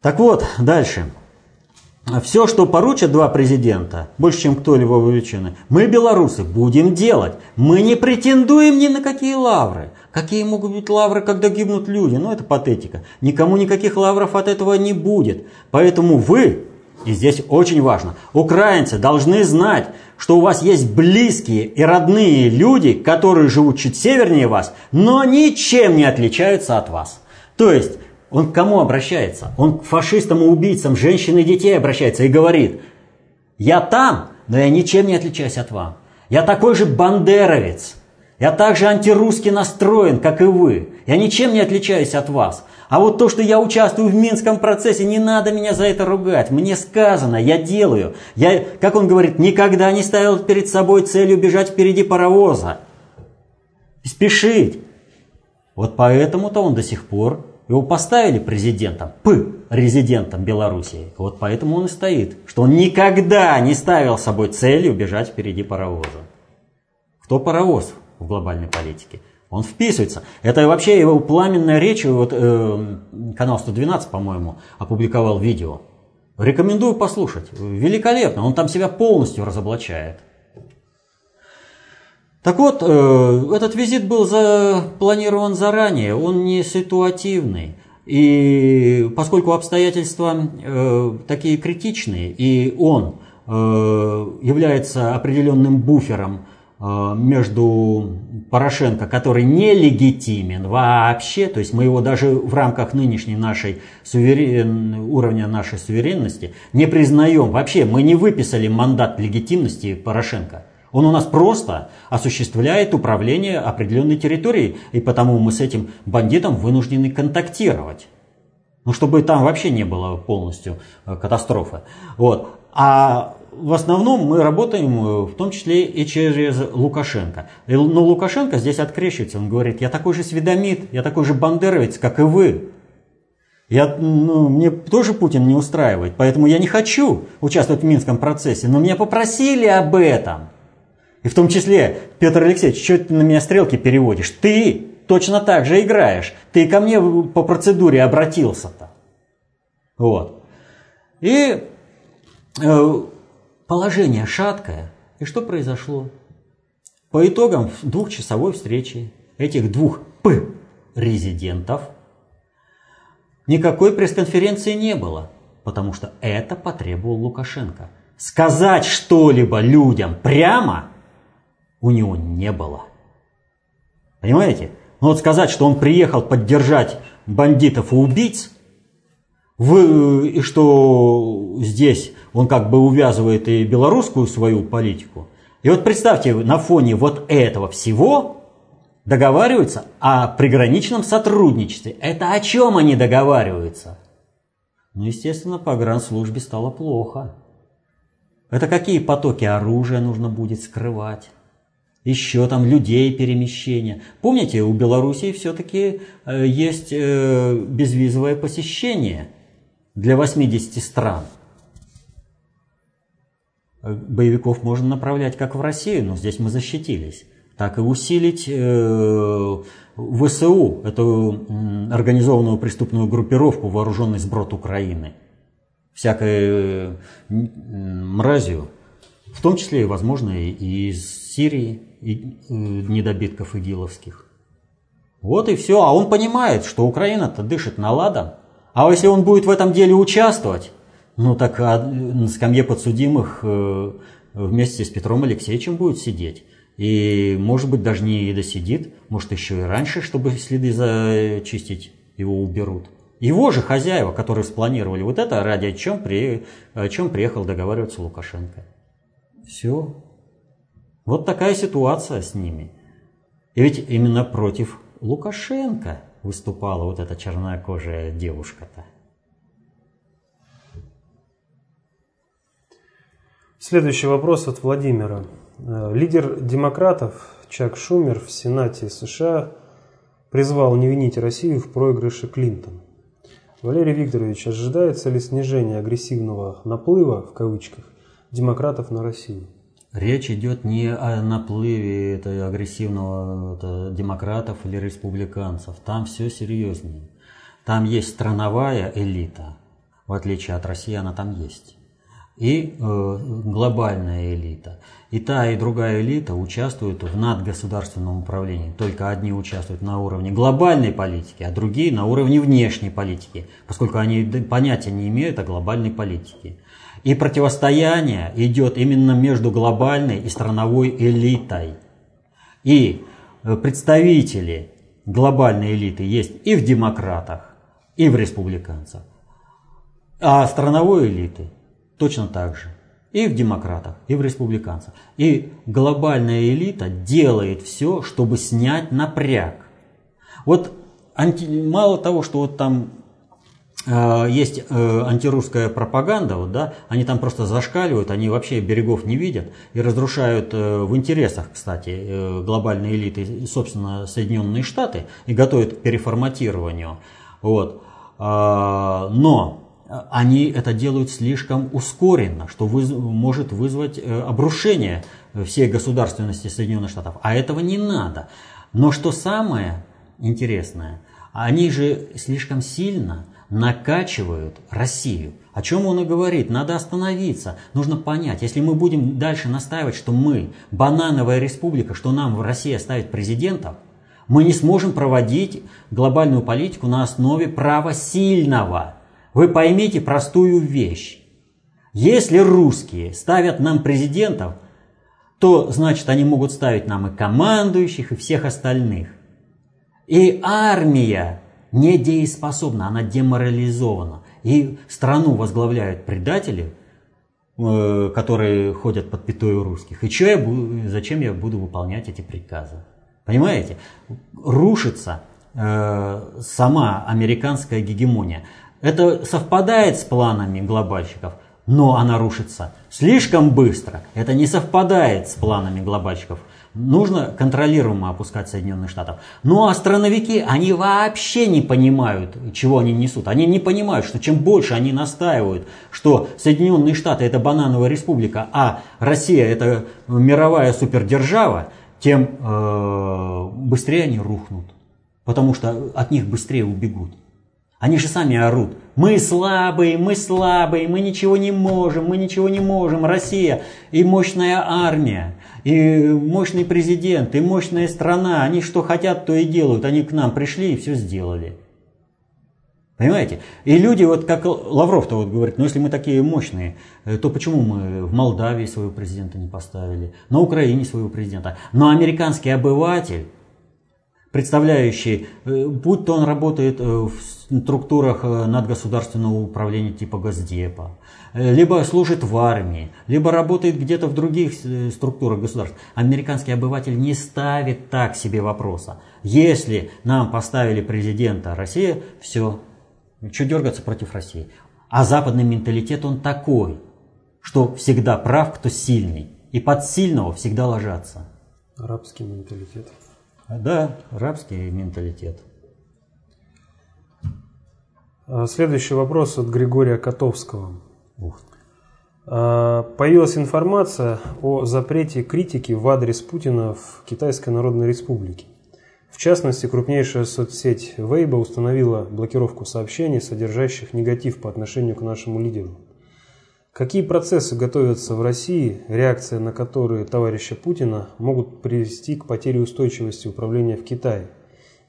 Так вот, дальше. Все, что поручат два президента, больше, чем кто-либо вовлеченный, мы, белорусы, будем делать. Мы не претендуем ни на какие лавры. Какие могут быть лавры, когда гибнут люди? Ну, это патетика. Никому никаких лавров от этого не будет. Поэтому вы, и здесь очень важно, украинцы должны знать, что у вас есть близкие и родные люди, которые живут чуть севернее вас, но ничем не отличаются от вас. То есть, он к кому обращается? Он к фашистам и убийцам женщин и детей обращается и говорит, я там, но я ничем не отличаюсь от вас. Я такой же бандеровец. Я также антирусски настроен, как и вы. Я ничем не отличаюсь от вас. А вот то, что я участвую в Минском процессе, не надо меня за это ругать. Мне сказано, я делаю. Я, как он говорит, никогда не ставил перед собой целью бежать впереди паровоза. Спешить. Вот поэтому-то он до сих пор его поставили президентом, П, резидентом Белоруссии. Вот поэтому он и стоит, что он никогда не ставил собой целью бежать впереди паровоза. Кто паровоз? В глобальной политике. Он вписывается. Это вообще его пламенная речь, вот э, канал 112, по-моему, опубликовал видео. Рекомендую послушать. Великолепно. Он там себя полностью разоблачает. Так вот, э, этот визит был запланирован заранее, он не ситуативный. И поскольку обстоятельства э, такие критичные, и он э, является определенным буфером между Порошенко, который нелегитимен вообще, то есть мы его даже в рамках нынешней нашей суверен... уровня нашей суверенности не признаем. Вообще мы не выписали мандат легитимности Порошенко. Он у нас просто осуществляет управление определенной территорией, и потому мы с этим бандитом вынуждены контактировать. Ну, чтобы там вообще не было полностью э, катастрофы. Вот. А в основном мы работаем э, в том числе и через Лукашенко. Но Лукашенко здесь открещивается, он говорит, я такой же сведомит, я такой же бандеровец, как и вы. Я, ну, мне тоже Путин не устраивает, поэтому я не хочу участвовать в Минском процессе, но меня попросили об этом. И в том числе, Петр Алексеевич, что ты на меня стрелки переводишь? Ты точно так же играешь. Ты ко мне по процедуре обратился-то. Вот. И э, Положение шаткое. И что произошло? По итогам двухчасовой встречи этих двух П резидентов никакой пресс-конференции не было, потому что это потребовал Лукашенко. Сказать что-либо людям прямо у него не было. Понимаете? Ну вот сказать, что он приехал поддержать бандитов и убийц, вы, и что здесь он как бы увязывает и белорусскую свою политику. И вот представьте, на фоне вот этого всего договариваются о приграничном сотрудничестве. Это о чем они договариваются? Ну, естественно, по гранслужбе стало плохо. Это какие потоки оружия нужно будет скрывать? Еще там людей перемещения. Помните, у Белоруссии все-таки э, есть э, безвизовое посещение для 80 стран. Э, боевиков можно направлять как в Россию, но здесь мы защитились. Так и усилить ВСУ, эту организованную преступную группировку, вооруженный сброд Украины – всякой мразью, в том числе, и, возможно, и из Сирии, и недобитков идиловских. Вот и все. А он понимает, что Украина-то дышит на ладан. А если он будет в этом деле участвовать, ну так а на скамье подсудимых э, вместе с Петром Алексеевичем будет сидеть. И, может быть, даже не досидит, может, еще и раньше, чтобы следы зачистить, его уберут. Его же хозяева, которые спланировали вот это, ради чем, при, о чем приехал договариваться Лукашенко. Все. Вот такая ситуация с ними. И ведь именно против Лукашенко выступала вот эта чернокожая девушка-то. Следующий вопрос от Владимира. Э, лидер демократов Чак Шумер в Сенате США призвал не винить Россию в проигрыше Клинтон. Валерий Викторович, ожидается ли снижение агрессивного «наплыва» в кавычках демократов на Россию? Речь идет не о наплыве это, агрессивного это, демократов или республиканцев. Там все серьезнее. Там есть страновая элита, в отличие от России она там есть. И э, глобальная элита. И та, и другая элита участвуют в надгосударственном управлении. Только одни участвуют на уровне глобальной политики, а другие на уровне внешней политики, поскольку они понятия не имеют о глобальной политике. И противостояние идет именно между глобальной и страновой элитой. И э, представители глобальной элиты есть и в демократах, и в республиканцах. А страновой элиты точно так же и в демократах, и в республиканцах. И глобальная элита делает все, чтобы снять напряг. Вот анти, мало того, что вот там есть э, антирусская пропаганда, вот, да, они там просто зашкаливают, они вообще берегов не видят и разрушают э, в интересах, кстати, э, глобальной элиты, собственно, Соединенные Штаты и готовят к переформатированию. Вот. Э, но они это делают слишком ускоренно, что выз может вызвать э, обрушение всей государственности Соединенных Штатов. А этого не надо. Но что самое интересное, они же слишком сильно накачивают Россию. О чем он и говорит, надо остановиться, нужно понять, если мы будем дальше настаивать, что мы банановая республика, что нам в России ставит президентов, мы не сможем проводить глобальную политику на основе права сильного. Вы поймите простую вещь. Если русские ставят нам президентов, то значит они могут ставить нам и командующих, и всех остальных. И армия недееспособна, она деморализована. И страну возглавляют предатели, э, которые ходят под пятой русских. И что я буду, зачем я буду выполнять эти приказы? Понимаете? Рушится э, сама американская гегемония. Это совпадает с планами глобальщиков, но она рушится слишком быстро. Это не совпадает с планами глобальщиков. Нужно контролируемо опускать Соединенных Штатов. Ну а страновики, они вообще не понимают, чего они несут. Они не понимают, что чем больше они настаивают, что Соединенные Штаты это банановая республика, а Россия это мировая супердержава, тем э, быстрее они рухнут. Потому что от них быстрее убегут. Они же сами орут. Мы слабые, мы слабые, мы ничего не можем, мы ничего не можем. Россия и мощная армия, и мощный президент, и мощная страна. Они что хотят, то и делают. Они к нам пришли и все сделали. Понимаете? И люди, вот как Лавров-то вот говорит, ну если мы такие мощные, э, то почему мы в Молдавии своего президента не поставили, на Украине своего президента? Но американский обыватель представляющий, э, будь то он работает э, в структурах э, надгосударственного управления типа Госдепа, либо служит в армии, либо работает где-то в других структурах государств. Американский обыватель не ставит так себе вопроса. Если нам поставили президента России, все, что дергаться против России. А западный менталитет он такой. что всегда прав, кто сильный, и под сильного всегда ложатся. Рабский менталитет. Да, рабский менталитет. А, следующий вопрос от Григория Котовского. Ух. А, появилась информация о запрете критики в адрес Путина в Китайской Народной Республике. В частности, крупнейшая соцсеть Weibo установила блокировку сообщений, содержащих негатив по отношению к нашему лидеру. Какие процессы готовятся в России, реакция на которые товарища Путина могут привести к потере устойчивости управления в Китае?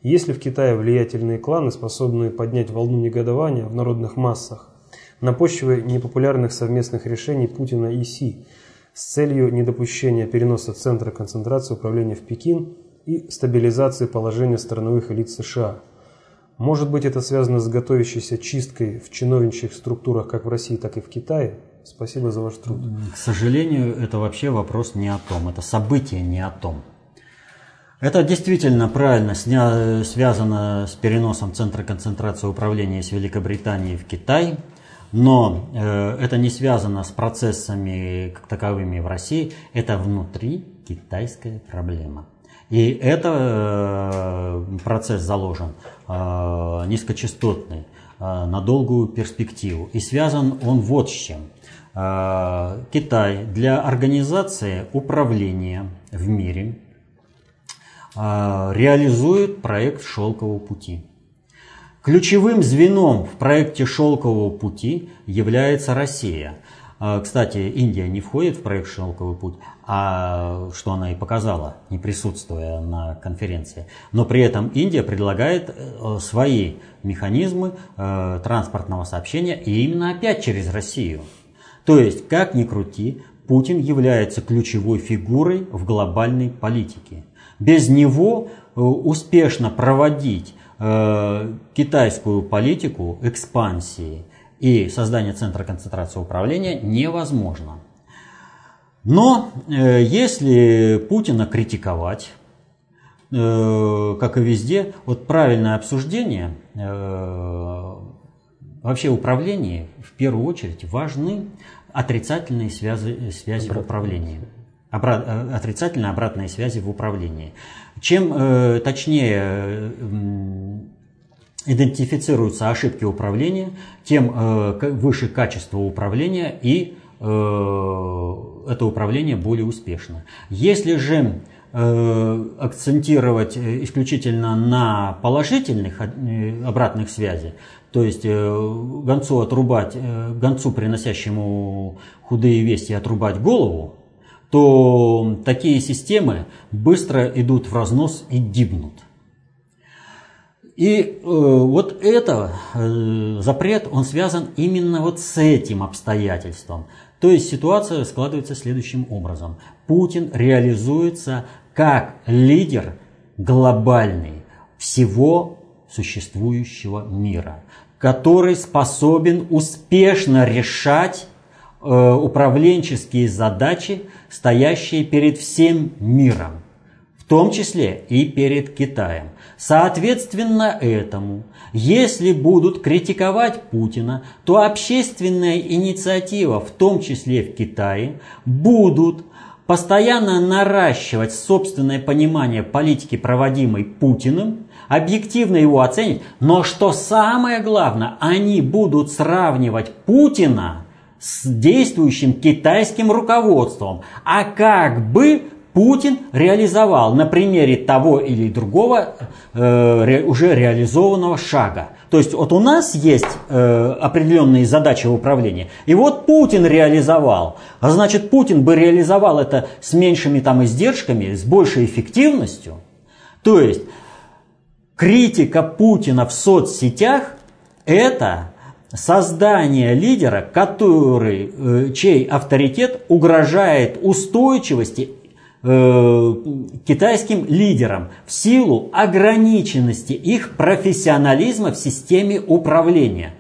Есть ли в Китае влиятельные кланы, способные поднять волну негодования в народных массах на почве непопулярных совместных решений Путина и Си с целью недопущения переноса центра концентрации управления в Пекин и стабилизации положения страновых элит США? Может быть, это связано с готовящейся чисткой в чиновничьих структурах как в России, так и в Китае? Спасибо за ваш труд. К сожалению, это вообще вопрос не о том, это событие не о том. Это действительно правильно сня... связано с переносом Центра концентрации управления из Великобритании в Китай, но э, это не связано с процессами как таковыми в России, это внутри китайская проблема. И это э, процесс заложен э, низкочастотный, э, на долгую перспективу. И связан он вот с чем. Э, Китай для организации управления в мире э, реализует проект «Шелкового пути». Ключевым звеном в проекте «Шелкового пути» является Россия. Э, кстати, Индия не входит в проект «Шелковый путь», а что она и показала, не присутствуя на конференции. Но при этом Индия предлагает свои механизмы транспортного сообщения и именно опять через Россию. То есть, как ни крути, Путин является ключевой фигурой в глобальной политике. Без него э, успешно проводить э, китайскую политику экспансии и создания центра концентрации управления невозможно. Но э, если Путина критиковать, э, как и везде, вот правильное обсуждение, э, вообще управление в первую очередь важны отрицательные связи, связи в управлении. Обра- э, отрицательные обратные связи в управлении. Чем э, точнее э, идентифицируются ошибки управления, тем э, выше качество управления и э, это управление более успешно. Если же э, акцентировать э, исключительно на положительных обратных связях, то есть э, гонцу отрубать, э, гонцу, приносящему худые вести, отрубать голову, то такие системы быстро идут в разнос и гибнут. И э, вот это э, запрет, он связан именно вот с этим обстоятельством. То есть ситуация складывается следующим образом. Путин реализуется как лидер глобальный всего существующего мира который способен успешно решать э, управленческие задачи, стоящие перед всем миром, в том числе и перед Китаем. Соответственно этому, если будут критиковать Путина, то общественная инициатива, в том числе в Китае, будут постоянно наращивать собственное понимание политики, проводимой Путиным, объективно его оценить, но что самое главное, они будут сравнивать Путина с действующим китайским руководством. А как бы Путин реализовал на примере того или другого э, уже реализованного шага. То есть вот у нас есть э, определенные задачи управления, и вот Путин реализовал. А значит, Путин бы реализовал это с меньшими там издержками, с большей эффективностью. То есть критика Путина в соцсетях – это создание лидера, который, э, чей авторитет угрожает устойчивости э, китайским лидерам в силу ограниченности их профессионализма в системе управления.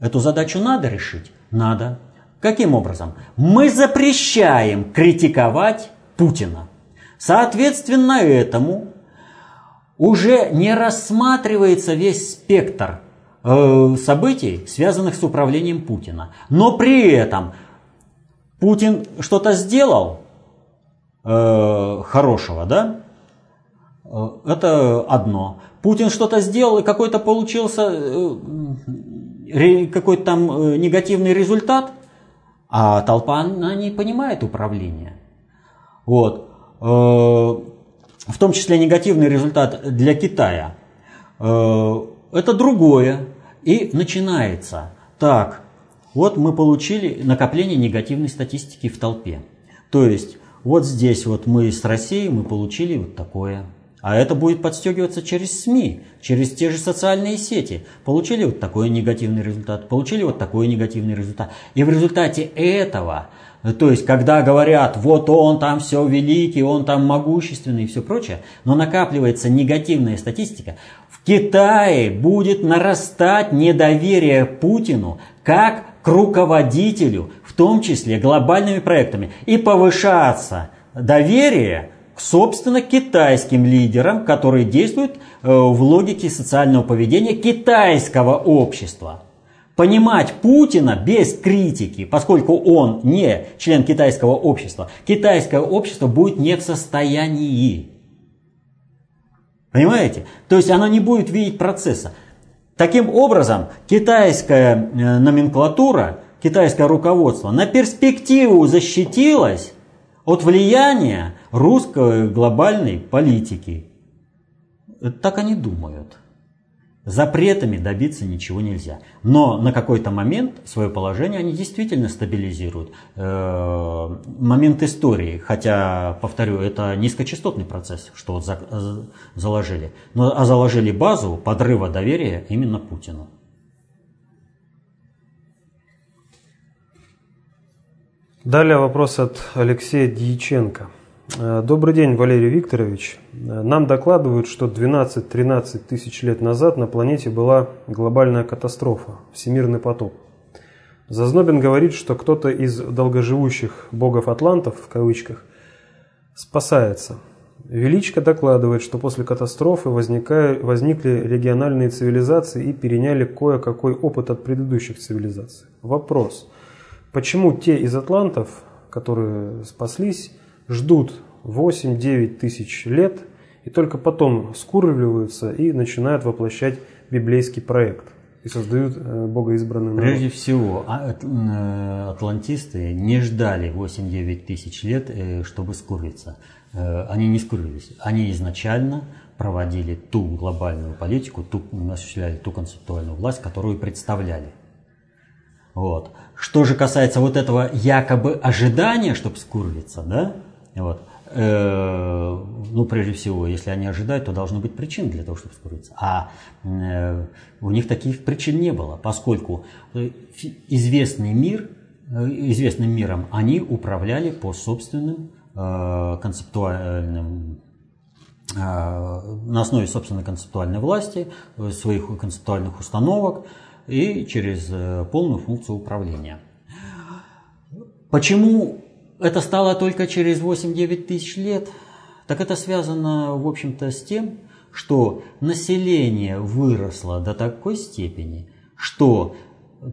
Эту задачу надо решить? Надо. Каким образом? Мы запрещаем критиковать Путина. Соответственно этому уже не рассматривается весь спектр э, событий, связанных с управлением Путина. Но при этом Путин что-то сделал э, хорошего, да? Э, это одно. Путин что-то сделал, и какой-то получился какой-то там негативный результат, а толпа, она не понимает управления. Вот. В том числе негативный результат для Китая. Это другое. И начинается. Так, вот мы получили накопление негативной статистики в толпе. То есть, вот здесь вот мы с Россией мы получили вот такое. А это будет подстегиваться через СМИ, через те же социальные сети. Получили вот такой негативный результат, получили вот такой негативный результат. И в результате этого, то есть когда говорят, вот он там все великий, он там могущественный и все прочее, но накапливается негативная статистика, в Китае будет нарастать недоверие Путину как к руководителю, в том числе глобальными проектами, и повышаться доверие собственно, китайским лидерам, которые действуют э, в логике социального поведения китайского общества. Понимать Путина без критики, поскольку он не член китайского общества, китайское общество будет не в состоянии. Понимаете? То есть оно не будет видеть процесса. Таким образом, китайская э, номенклатура, китайское руководство на перспективу защитилось от влияния русской глобальной политики. Так они думают. Запретами добиться ничего нельзя. Но на какой-то момент свое положение они действительно стабилизируют. Э, момент истории, хотя, повторю, это низкочастотный процесс, что вот за, заложили. Но а заложили базу подрыва доверия именно Путину. Далее вопрос от Алексея Дьяченко. Э, добрый день, Валерий Викторович. Э, нам докладывают, что 12-13 тысяч лет назад на планете была глобальная катастрофа, всемирный потоп. Зазнобин говорит, что кто-то из долгоживущих богов-атлантов, в кавычках, спасается. Величко докладывает, что после катастрофы возникли региональные цивилизации и переняли кое-какой опыт от предыдущих цивилизаций. Вопрос. Почему те из атлантов, которые спаслись, ждут 8-9 тысяч лет и только потом скурвливаются и начинают воплощать библейский проект и создают э, богоизбранный народ. Прежде всего, а, э, атлантисты не ждали 8-9 тысяч лет, э, чтобы скурвиться. Они не скурвились. Они изначально проводили ту глобальную политику, ту, осуществляли ту концептуальную власть, которую представляли. Вот. Что же касается вот этого якобы ожидания, чтобы скурвиться, да, вот, э, ну, прежде всего, если они ожидают, то должны быть причины для того, чтобы скурвиться. А э, у них таких причин не было, поскольку э, известный мир, известным миром они управляли по собственным концептуальным на основе собственной концептуальной власти, своих концептуальных установок и через полную функцию управления. Почему это стало только через 8-9 тысяч лет? Так это связано, в общем-то, с тем, что население выросло до такой степени, что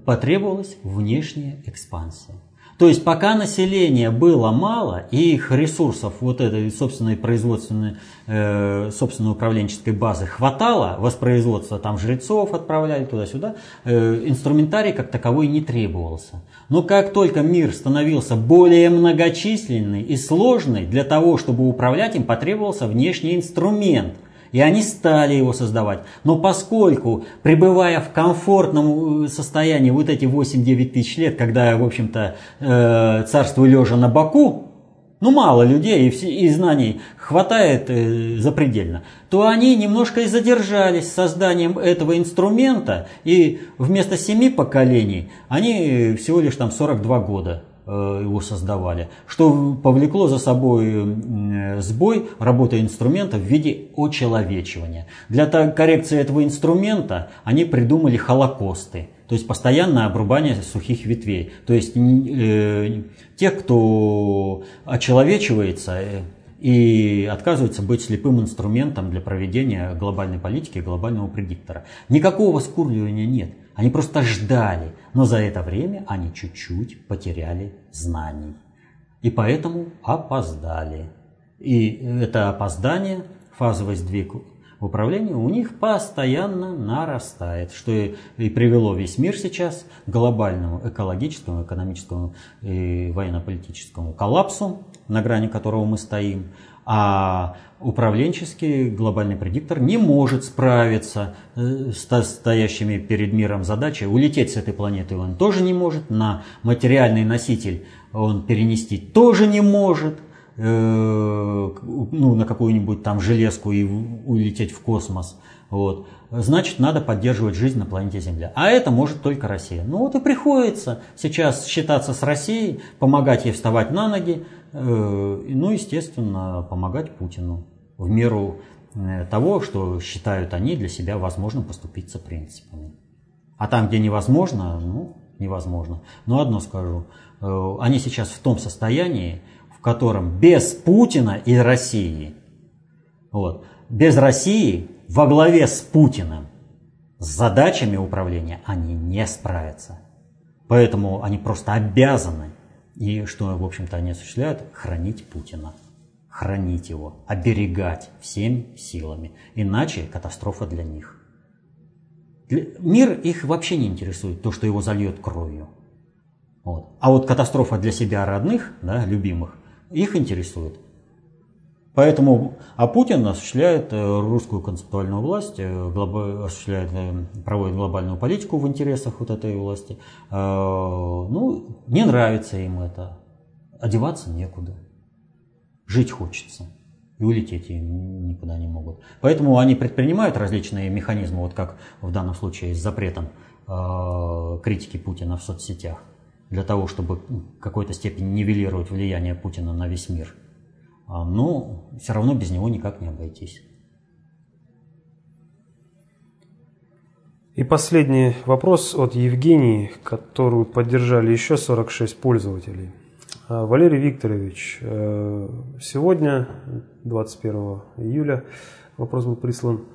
потребовалась внешняя экспансия. То есть пока населения было мало и их ресурсов вот этой собственной производственной, э, собственной управленческой базы хватало, воспроизводства там жрецов отправляли туда-сюда, э, инструментарий как таковой не требовался. Но как только мир становился более многочисленный и сложный, для того, чтобы управлять им потребовался внешний инструмент – и они стали его создавать. Но поскольку, пребывая в комфортном э, состоянии вот эти 8-9 тысяч лет, когда, в общем-то, э, царство лежа на боку, ну мало людей и, и знаний хватает э, запредельно, то они немножко и задержались созданием этого инструмента, и вместо семи поколений они всего лишь там 42 года Э, его создавали, что повлекло за собой сбой работы инструмента в виде очеловечивания. Для коррекции этого инструмента они придумали холокосты, то есть постоянное обрубание сухих ветвей. То есть э, тех, кто очеловечивается, э, и отказываются быть слепым инструментом для проведения глобальной политики, глобального предиктора. Никакого скурливания нет. Они просто ждали, но за это время они чуть-чуть потеряли знаний. И поэтому опоздали. И это опоздание, фазовый сдвиг управления у них постоянно нарастает, что и привело весь мир сейчас к глобальному экологическому, экономическому и военно-политическому коллапсу, на грани которого мы стоим. А управленческий глобальный предиктор не может справиться э, с стоящими перед миром задачей. Улететь с этой планеты он тоже не может, на материальный носитель он перенести тоже не может – Э, ну, на какую-нибудь там железку и улететь в космос. Вот. Значит, надо поддерживать жизнь на планете Земля. А это может только Россия. Ну вот и приходится сейчас считаться с Россией, помогать ей вставать на ноги, ну, естественно, помогать Путину в меру э, того, что считают они для себя возможным поступиться принципами. А там, где невозможно, ну, невозможно. Но одно скажу, они сейчас в том состоянии, котором без Путина и России, вот, без России во главе с Путиным с задачами управления они не справятся. Поэтому они просто обязаны, и что, в общем-то, они осуществляют, хранить Путина. Хранить его, оберегать всеми силами. Иначе катастрофа для них. Мир их вообще не интересует, то, что его зальет кровью. Вот. А вот катастрофа для себя родных, да, любимых, их интересует. Поэтому, а Путин осуществляет э, русскую концептуальную власть, э, осуществляет, э, проводит глобальную политику в интересах вот этой власти. Ну, не нравится им это. Одеваться некуда. Жить хочется. И улететь им никуда не могут. Поэтому они предпринимают различные механизмы, вот как в данном случае с запретом критики Путина в соцсетях для того, чтобы в какой-то степени нивелировать влияние Путина на весь мир. А, но все равно без него никак не обойтись. И последний вопрос от Евгении, которую поддержали еще 46 пользователей. А, Валерий Викторович, э, сегодня, 21 июля, вопрос был прислан.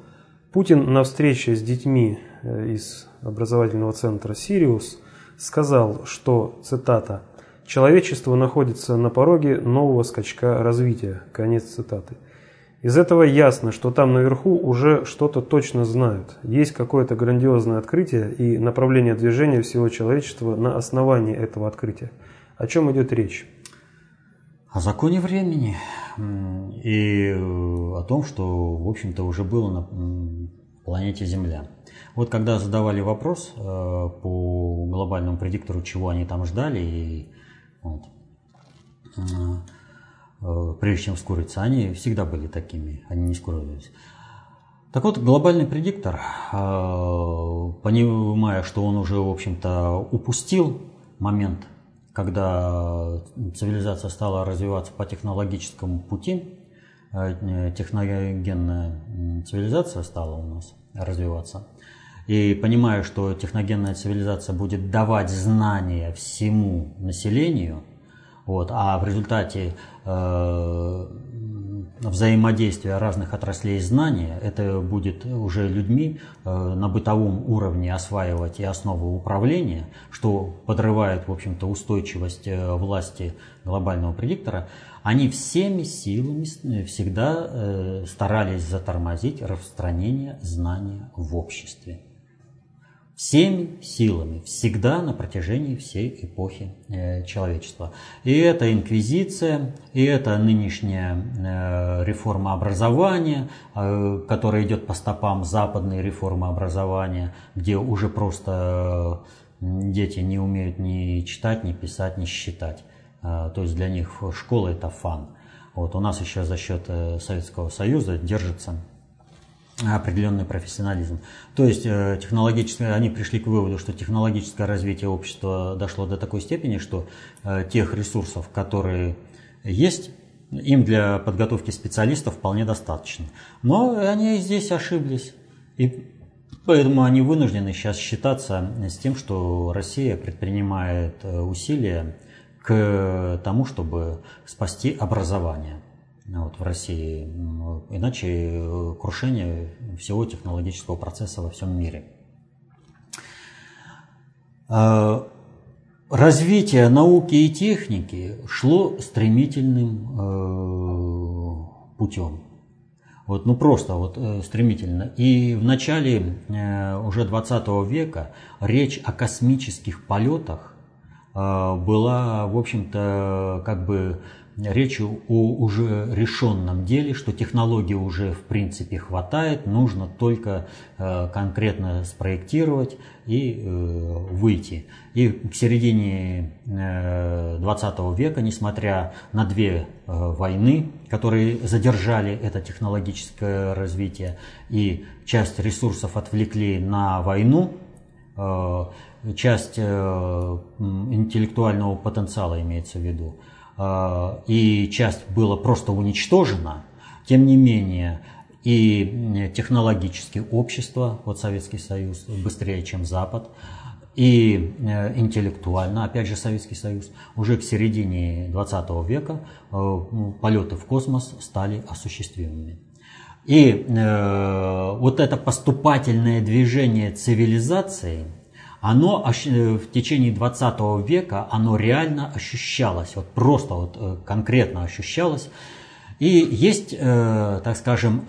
Путин на встрече с детьми э, из образовательного центра «Сириус» сказал, что, цитата, «человечество находится на пороге нового скачка развития». Конец цитаты. Из этого ясно, что там наверху уже что-то точно знают. Есть какое-то грандиозное открытие и направление движения всего человечества на основании этого открытия. О чем идет речь? О законе времени и о том, что, в общем-то, уже было на планете Земля. Вот когда задавали вопрос э, по глобальному предиктору, чего они там ждали, и вот, э, э, прежде чем скуриться, они всегда были такими, они не скуривались. Так вот, глобальный предиктор, э, понимая, что он уже, в общем-то, упустил момент, когда цивилизация стала развиваться по технологическому пути, э, техногенная цивилизация стала у нас развиваться – и понимаю, что техногенная цивилизация будет давать знания всему населению, вот, а в результате э, взаимодействия разных отраслей знания это будет уже людьми э, на бытовом уровне осваивать и основы управления, что подрывает, в общем-то, устойчивость э, власти глобального предиктора, они всеми силами всегда э, старались затормозить распространение знания в обществе всеми силами, всегда на протяжении всей эпохи э, человечества. И это инквизиция, и это нынешняя э, реформа образования, э, которая идет по стопам западной реформы образования, где уже просто дети не умеют ни читать, ни писать, ни считать. То есть для них школа это фан. Вот у нас еще за счет Советского Союза держится определенный профессионализм. То есть э, технологическое, они пришли к выводу, что технологическое развитие общества дошло до такой степени, что э, тех ресурсов, которые есть, им для подготовки специалистов вполне достаточно. Но они здесь ошиблись. И поэтому они вынуждены сейчас считаться с тем, что Россия предпринимает э, усилия к тому, чтобы спасти образование. Вот, в России. Иначе крушение всего технологического процесса во всем мире. А, развитие науки и техники шло стремительным э, путем. Вот, ну просто вот э, стремительно. И в начале э, уже 20 века речь о космических полетах была, в общем-то, как бы речь о уже решенном деле, что технологии уже в принципе хватает, нужно только э, конкретно спроектировать и э, выйти. И к середине 20 э, века, несмотря на две войны, которые задержали это технологическое развитие, и часть ресурсов отвлекли на войну, часть интеллектуального потенциала имеется в виду, и часть была просто уничтожена, тем не менее и технологические общества, вот Советский Союз быстрее, чем Запад, и э, интеллектуально, опять же Советский Союз, уже к середине 20 века э, полеты в космос стали осуществимыми. И э, вот это поступательное движение цивилизации – оно э, в течение 20 века, оно реально ощущалось, вот просто вот э, конкретно ощущалось. И есть, э, так скажем,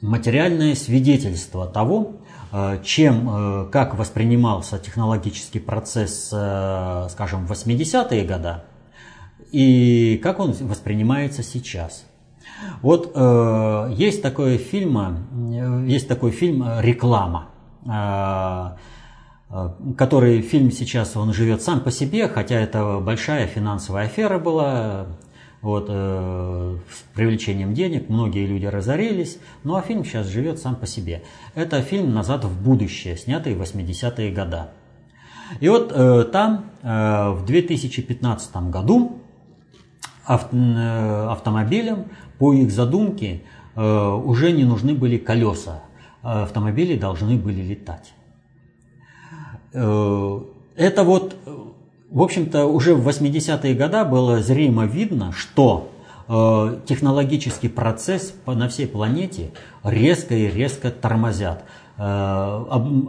материальное свидетельство того, чем, как воспринимался технологический процесс, скажем, в 80-е годы, и как он воспринимается сейчас. Вот есть такой фильм, есть такой фильм «Реклама». Э, который фильм сейчас он живет сам по себе, хотя это большая финансовая афера была, вот, э, с привлечением денег, многие люди разорились, ну а фильм сейчас живет сам по себе. Это фильм «Назад в будущее», снятый в 80-е годы. И вот э, там э, в 2015 году ав, э, автомобилям по их задумке э, уже не нужны были колеса, автомобили должны были летать. Э, это вот, в общем-то, уже в 80-е годы было зримо видно, что э, технологический процесс на всей планете резко и резко тормозят. Э,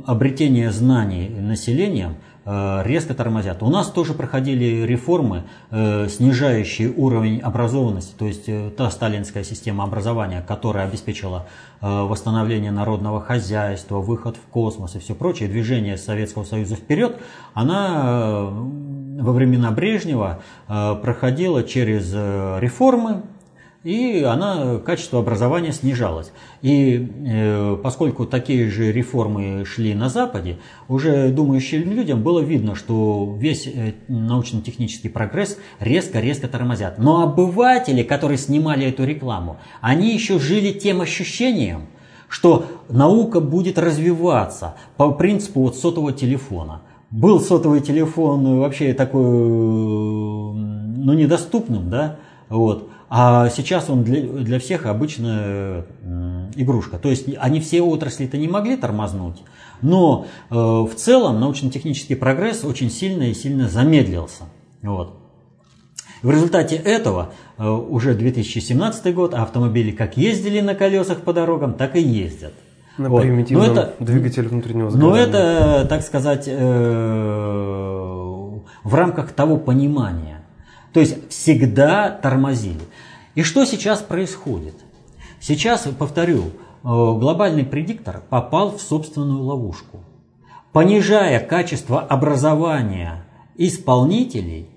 обретение знаний населением – Э, резко тормозят. У нас тоже проходили реформы, э, снижающие уровень образованности, то есть э, та сталинская система образования, которая обеспечила восстановление народного хозяйства, выход в космос и все прочее, движение Советского Союза вперед, она во времена Брежнева проходила через реформы, и она, качество образования снижалось. И э, поскольку такие же реформы шли на Западе, уже думающим людям было видно, что весь э, научно-технический прогресс резко-резко тормозят. Но обыватели, которые снимали эту рекламу, они еще жили тем ощущением, что наука будет развиваться по принципу вот сотового телефона. Был сотовый телефон вообще такой, ну, недоступным, да, вот. А сейчас он для, для всех обычная игрушка. То есть они все отрасли-то не могли тормознуть, но э, в целом научно-технический прогресс очень сильно и сильно замедлился. Вот. В результате этого э, уже 2017 год автомобили как ездили на колесах по дорогам, так и ездят. На вот. примитивном но это, двигателе внутреннего сгорания. Но это, так сказать, э, в рамках того понимания, то есть всегда тормозили. И что сейчас происходит? Сейчас, повторю, э, глобальный предиктор попал в собственную ловушку. Понижая качество образования исполнителей,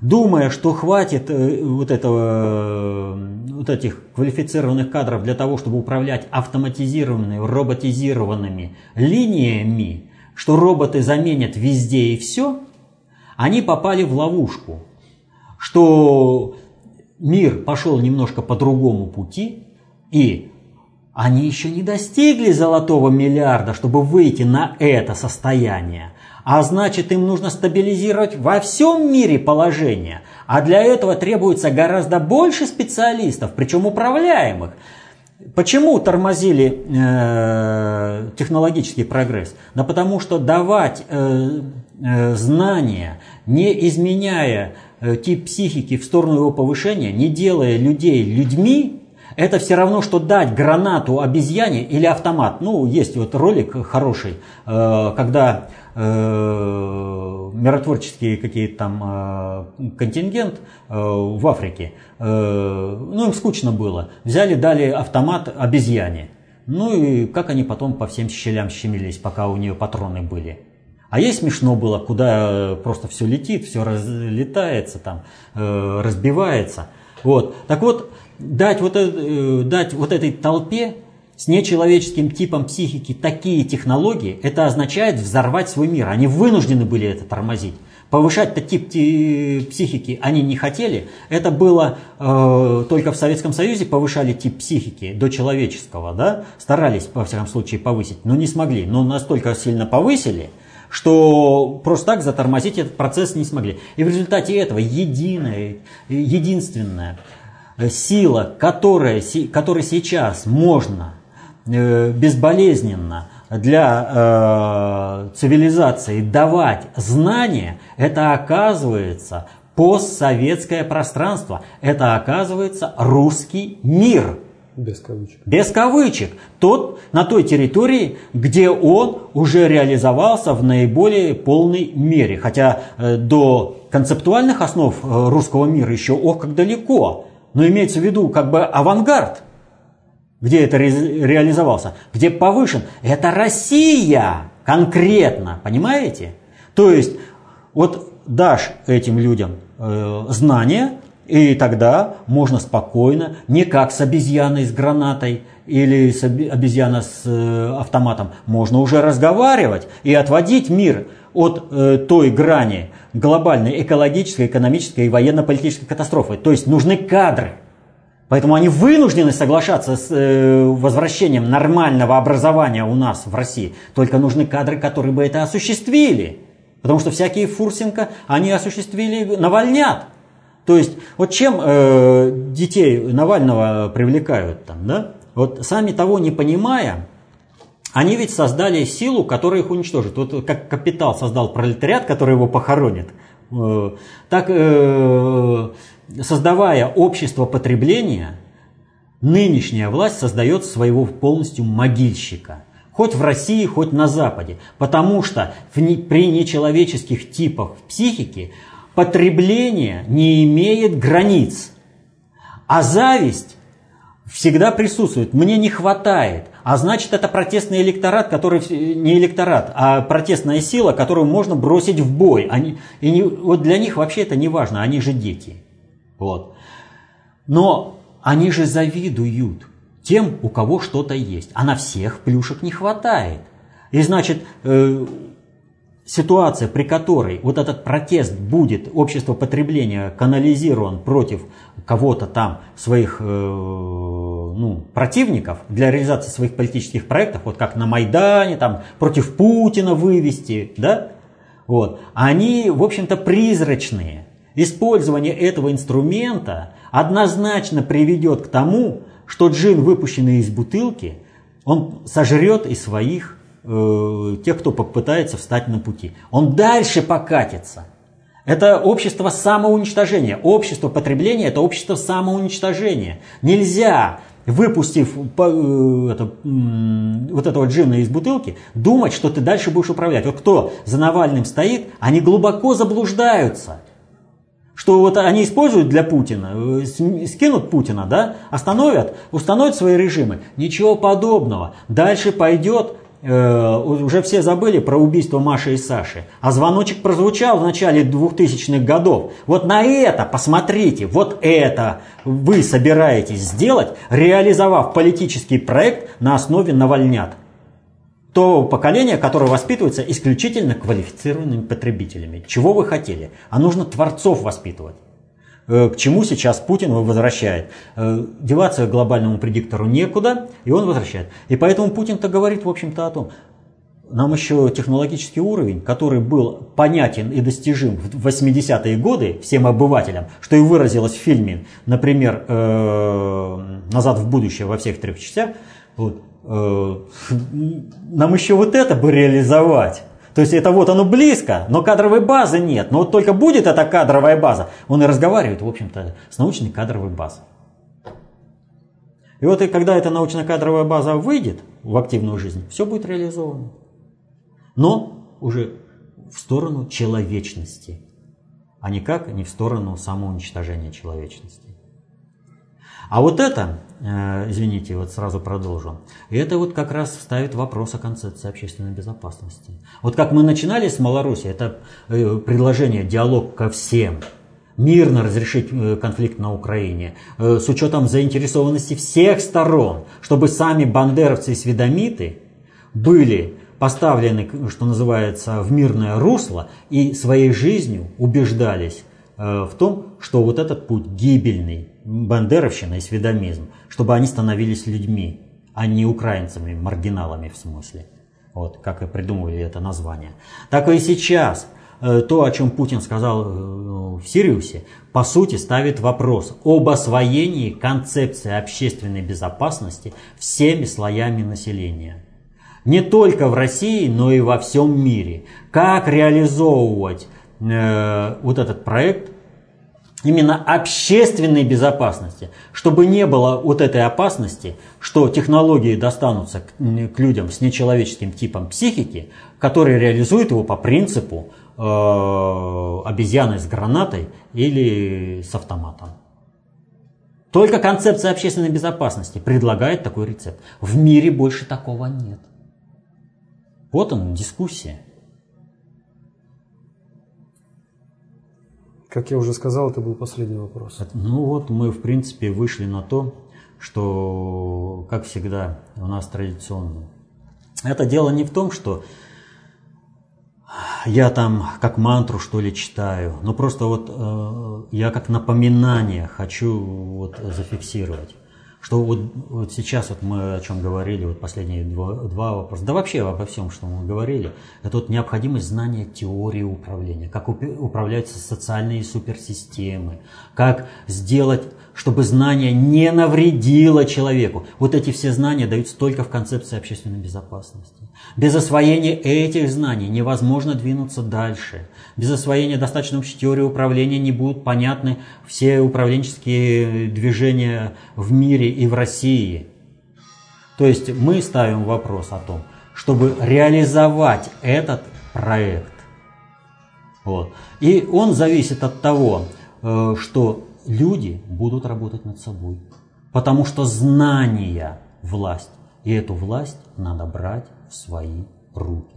думая, что хватит э, вот, этого, э, вот этих квалифицированных кадров для того, чтобы управлять автоматизированными, роботизированными линиями, что роботы заменят везде и все, они попали в ловушку – что мир пошел немножко по другому пути, и они еще не достигли золотого миллиарда, чтобы выйти на это состояние. А значит, им нужно стабилизировать во всем мире положение. А для этого требуется гораздо больше специалистов, причем управляемых. Почему тормозили э, технологический прогресс? Да потому что давать э, э, знания, не изменяя тип психики в сторону его повышения, не делая людей людьми, это все равно, что дать гранату обезьяне или автомат. Ну, есть вот ролик хороший, э, когда э, миротворческие какие-то там э, контингент в Африке, ну, им скучно было. Взяли, дали автомат обезьяне. Ну и как они потом по всем щелям щемились, пока у нее патроны были. А ей смешно было, куда просто все летит, все разлетается, там, разбивается. Вот. Так вот, дать вот, э, дать вот этой толпе с нечеловеческим типом психики такие технологии, это означает взорвать свой мир. Они вынуждены были это тормозить. Повышать-то тип психики они не хотели. Это было э, только в Советском Союзе повышали тип психики до человеческого, да? Старались, во всяком случае, повысить, но не смогли. Но настолько сильно повысили, что просто так затормозить этот процесс не смогли. И в результате этого единое, единственное – Э, сила, которая, которой сейчас можно э, безболезненно для э, цивилизации давать знания, это оказывается постсоветское пространство, это оказывается русский мир. Без кавычек. Без кавычек. Тот, на той территории, где он уже реализовался в наиболее полной мере. Хотя э, до концептуальных основ э, русского мира еще ох как далеко но имеется в виду как бы авангард, где это ре реализовался, где повышен. Это Россия конкретно, понимаете? То есть вот дашь этим людям э, знания, и тогда можно спокойно, не как с обезьяной с гранатой или с обезьяной с э, автоматом, можно уже разговаривать и отводить мир от э, той грани глобальной экологической, экономической и военно-политической катастрофы. То есть нужны кадры. Поэтому они вынуждены соглашаться с э, возвращением нормального образования у нас в России. Только нужны кадры, которые бы это осуществили. Потому что всякие Фурсенко, они осуществили Навальнят. То есть, вот чем э, детей Навального привлекают там, да? Вот сами того не понимая, они ведь создали силу, которая их уничтожит. Вот как капитал создал пролетариат, который его похоронит, э, так э, создавая общество потребления, нынешняя власть создает своего полностью могильщика. Хоть в России, хоть на Западе. Потому что при нечеловеческих типах психики потребление не имеет границ. А зависть всегда присутствует. Мне не хватает. А значит, это протестный электорат, который не электорат, а протестная сила, которую можно бросить в бой. Они, и не, вот для них вообще это не важно, они же дети. Вот. Но они же завидуют тем, у кого что-то есть. А на всех плюшек не хватает. И значит, э, ситуация, при которой вот этот протест будет, общество потребления канализирован против кого-то там, своих э, ну, противников, для реализации своих политических проектов, вот как на Майдане, там, против Путина вывести, да, вот, они, в общем-то, призрачные. Использование этого инструмента однозначно приведет к тому, что джин, выпущенный из бутылки, он сожрет и своих э, тех, кто попытается встать на пути. Он дальше покатится. Это общество самоуничтожения. Общество потребления – это общество самоуничтожения. Нельзя, выпустив э, это, вот этого джина из бутылки, думать, что ты дальше будешь управлять. Вот кто за Навальным стоит, они глубоко заблуждаются. Что вот они используют для Путина, э, скинут Путина, да, остановят, установят свои режимы. Ничего подобного. Дальше пойдет Э, уже все забыли про убийство Маши и Саши. А звоночек прозвучал в начале 2000-х годов. Вот на это посмотрите, вот это вы собираетесь сделать, реализовав политический проект на основе навальнят. То поколение, которое воспитывается исключительно квалифицированными потребителями. Чего вы хотели? А нужно творцов воспитывать. Э, к чему сейчас Путин возвращает. Э, деваться глобальному предиктору некуда, и он возвращает. И поэтому Путин-то говорит, в общем-то, о том, нам еще технологический уровень, который был понятен и достижим в 80-е годы всем обывателям, что и выразилось в фильме, например, э, «Назад в будущее» во всех трех частях, вот, нам еще вот это бы реализовать. То есть это вот оно близко, но кадровой базы нет. Но вот только будет эта кадровая база, он и разговаривает, в общем-то, с научной кадровой базой. И вот и когда эта научно-кадровая база выйдет в активную жизнь, все будет реализовано. Но уже в сторону человечности, а никак не в сторону самоуничтожения человечности. А вот это, извините, вот сразу продолжу, это вот как раз ставит вопрос о концепции общественной безопасности. Вот как мы начинали с Маларуси, это э, предложение диалог ко всем, мирно разрешить э, конфликт на Украине, с учетом заинтересованности всех сторон, чтобы сами бандеровцы и сведомиты были поставлены, что называется, в мирное русло и своей жизнью убеждались в том, что вот этот путь гибельный, бандеровщина и сведомизм, чтобы они становились людьми, а не украинцами, маргиналами в смысле. Вот, как и придумывали это название. Так и сейчас э, то, о чем Путин сказал э, в Сириусе, по сути ставит вопрос об освоении концепции общественной безопасности всеми слоями населения. Не только в России, но и во всем мире. Как реализовывать э, вот этот проект именно общественной безопасности, чтобы не было вот этой опасности, что технологии достанутся к, к людям с нечеловеческим типом психики, которые реализуют его по принципу э, обезьяны с гранатой или с автоматом. Только концепция общественной безопасности предлагает такой рецепт. В мире больше такого нет. Вот он, дискуссия. Как я уже сказал, это был последний вопрос. Ну вот мы, в принципе, вышли на то, что, как всегда, у нас традиционно. Это дело не в том, что я там как мантру что ли читаю, но просто вот э, я как напоминание хочу вот зафиксировать что вот, вот сейчас вот мы о чем говорили, вот последние два, два вопроса, да вообще обо всем, что мы говорили, это вот необходимость знания теории управления, как управляются социальные суперсистемы, как сделать, чтобы знание не навредило человеку. Вот эти все знания даются только в концепции общественной безопасности. Без освоения этих знаний невозможно двинуться дальше. Без освоения достаточно общей теории управления не будут понятны все управленческие движения в мире и в России. То есть мы ставим вопрос о том, чтобы реализовать этот проект. Вот. И он зависит от того, э, что люди будут работать над собой. Потому что знания – власть. И эту власть надо брать в свои руки.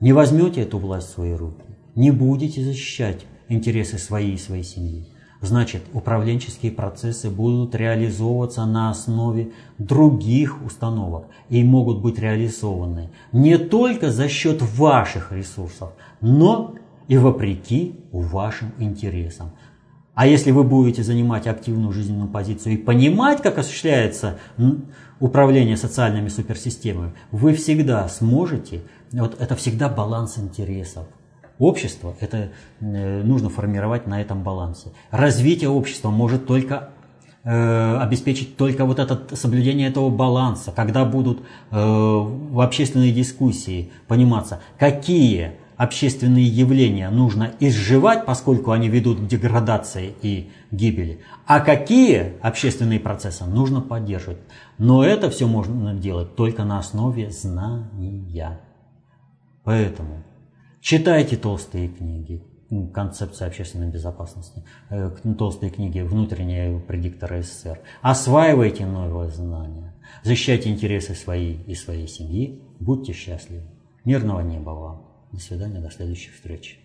Не возьмете эту власть в свои руки, не будете защищать интересы своей и своей семьи. Значит, управленческие процессы будут реализовываться на основе других установок и могут быть реализованы не только за счет ваших ресурсов, но и вопреки вашим интересам. А если вы будете занимать активную жизненную позицию и понимать, как осуществляется управление социальными суперсистемами, вы всегда сможете, вот это всегда баланс интересов. Общество это э, нужно формировать на этом балансе. Развитие общества может только э, обеспечить только вот это соблюдение этого баланса, когда будут э, в общественной дискуссии пониматься, какие общественные явления нужно изживать, поскольку они ведут к деградации и гибели, а какие общественные процессы нужно поддерживать. Но это все можно делать только на основе знания. Поэтому читайте толстые книги, концепция общественной безопасности, э, толстые книги «Внутренние предикторы СССР». Осваивайте новые знания, защищайте интересы своей и своей семьи, будьте счастливы. Мирного неба вам! До свидания, до следующих встреч.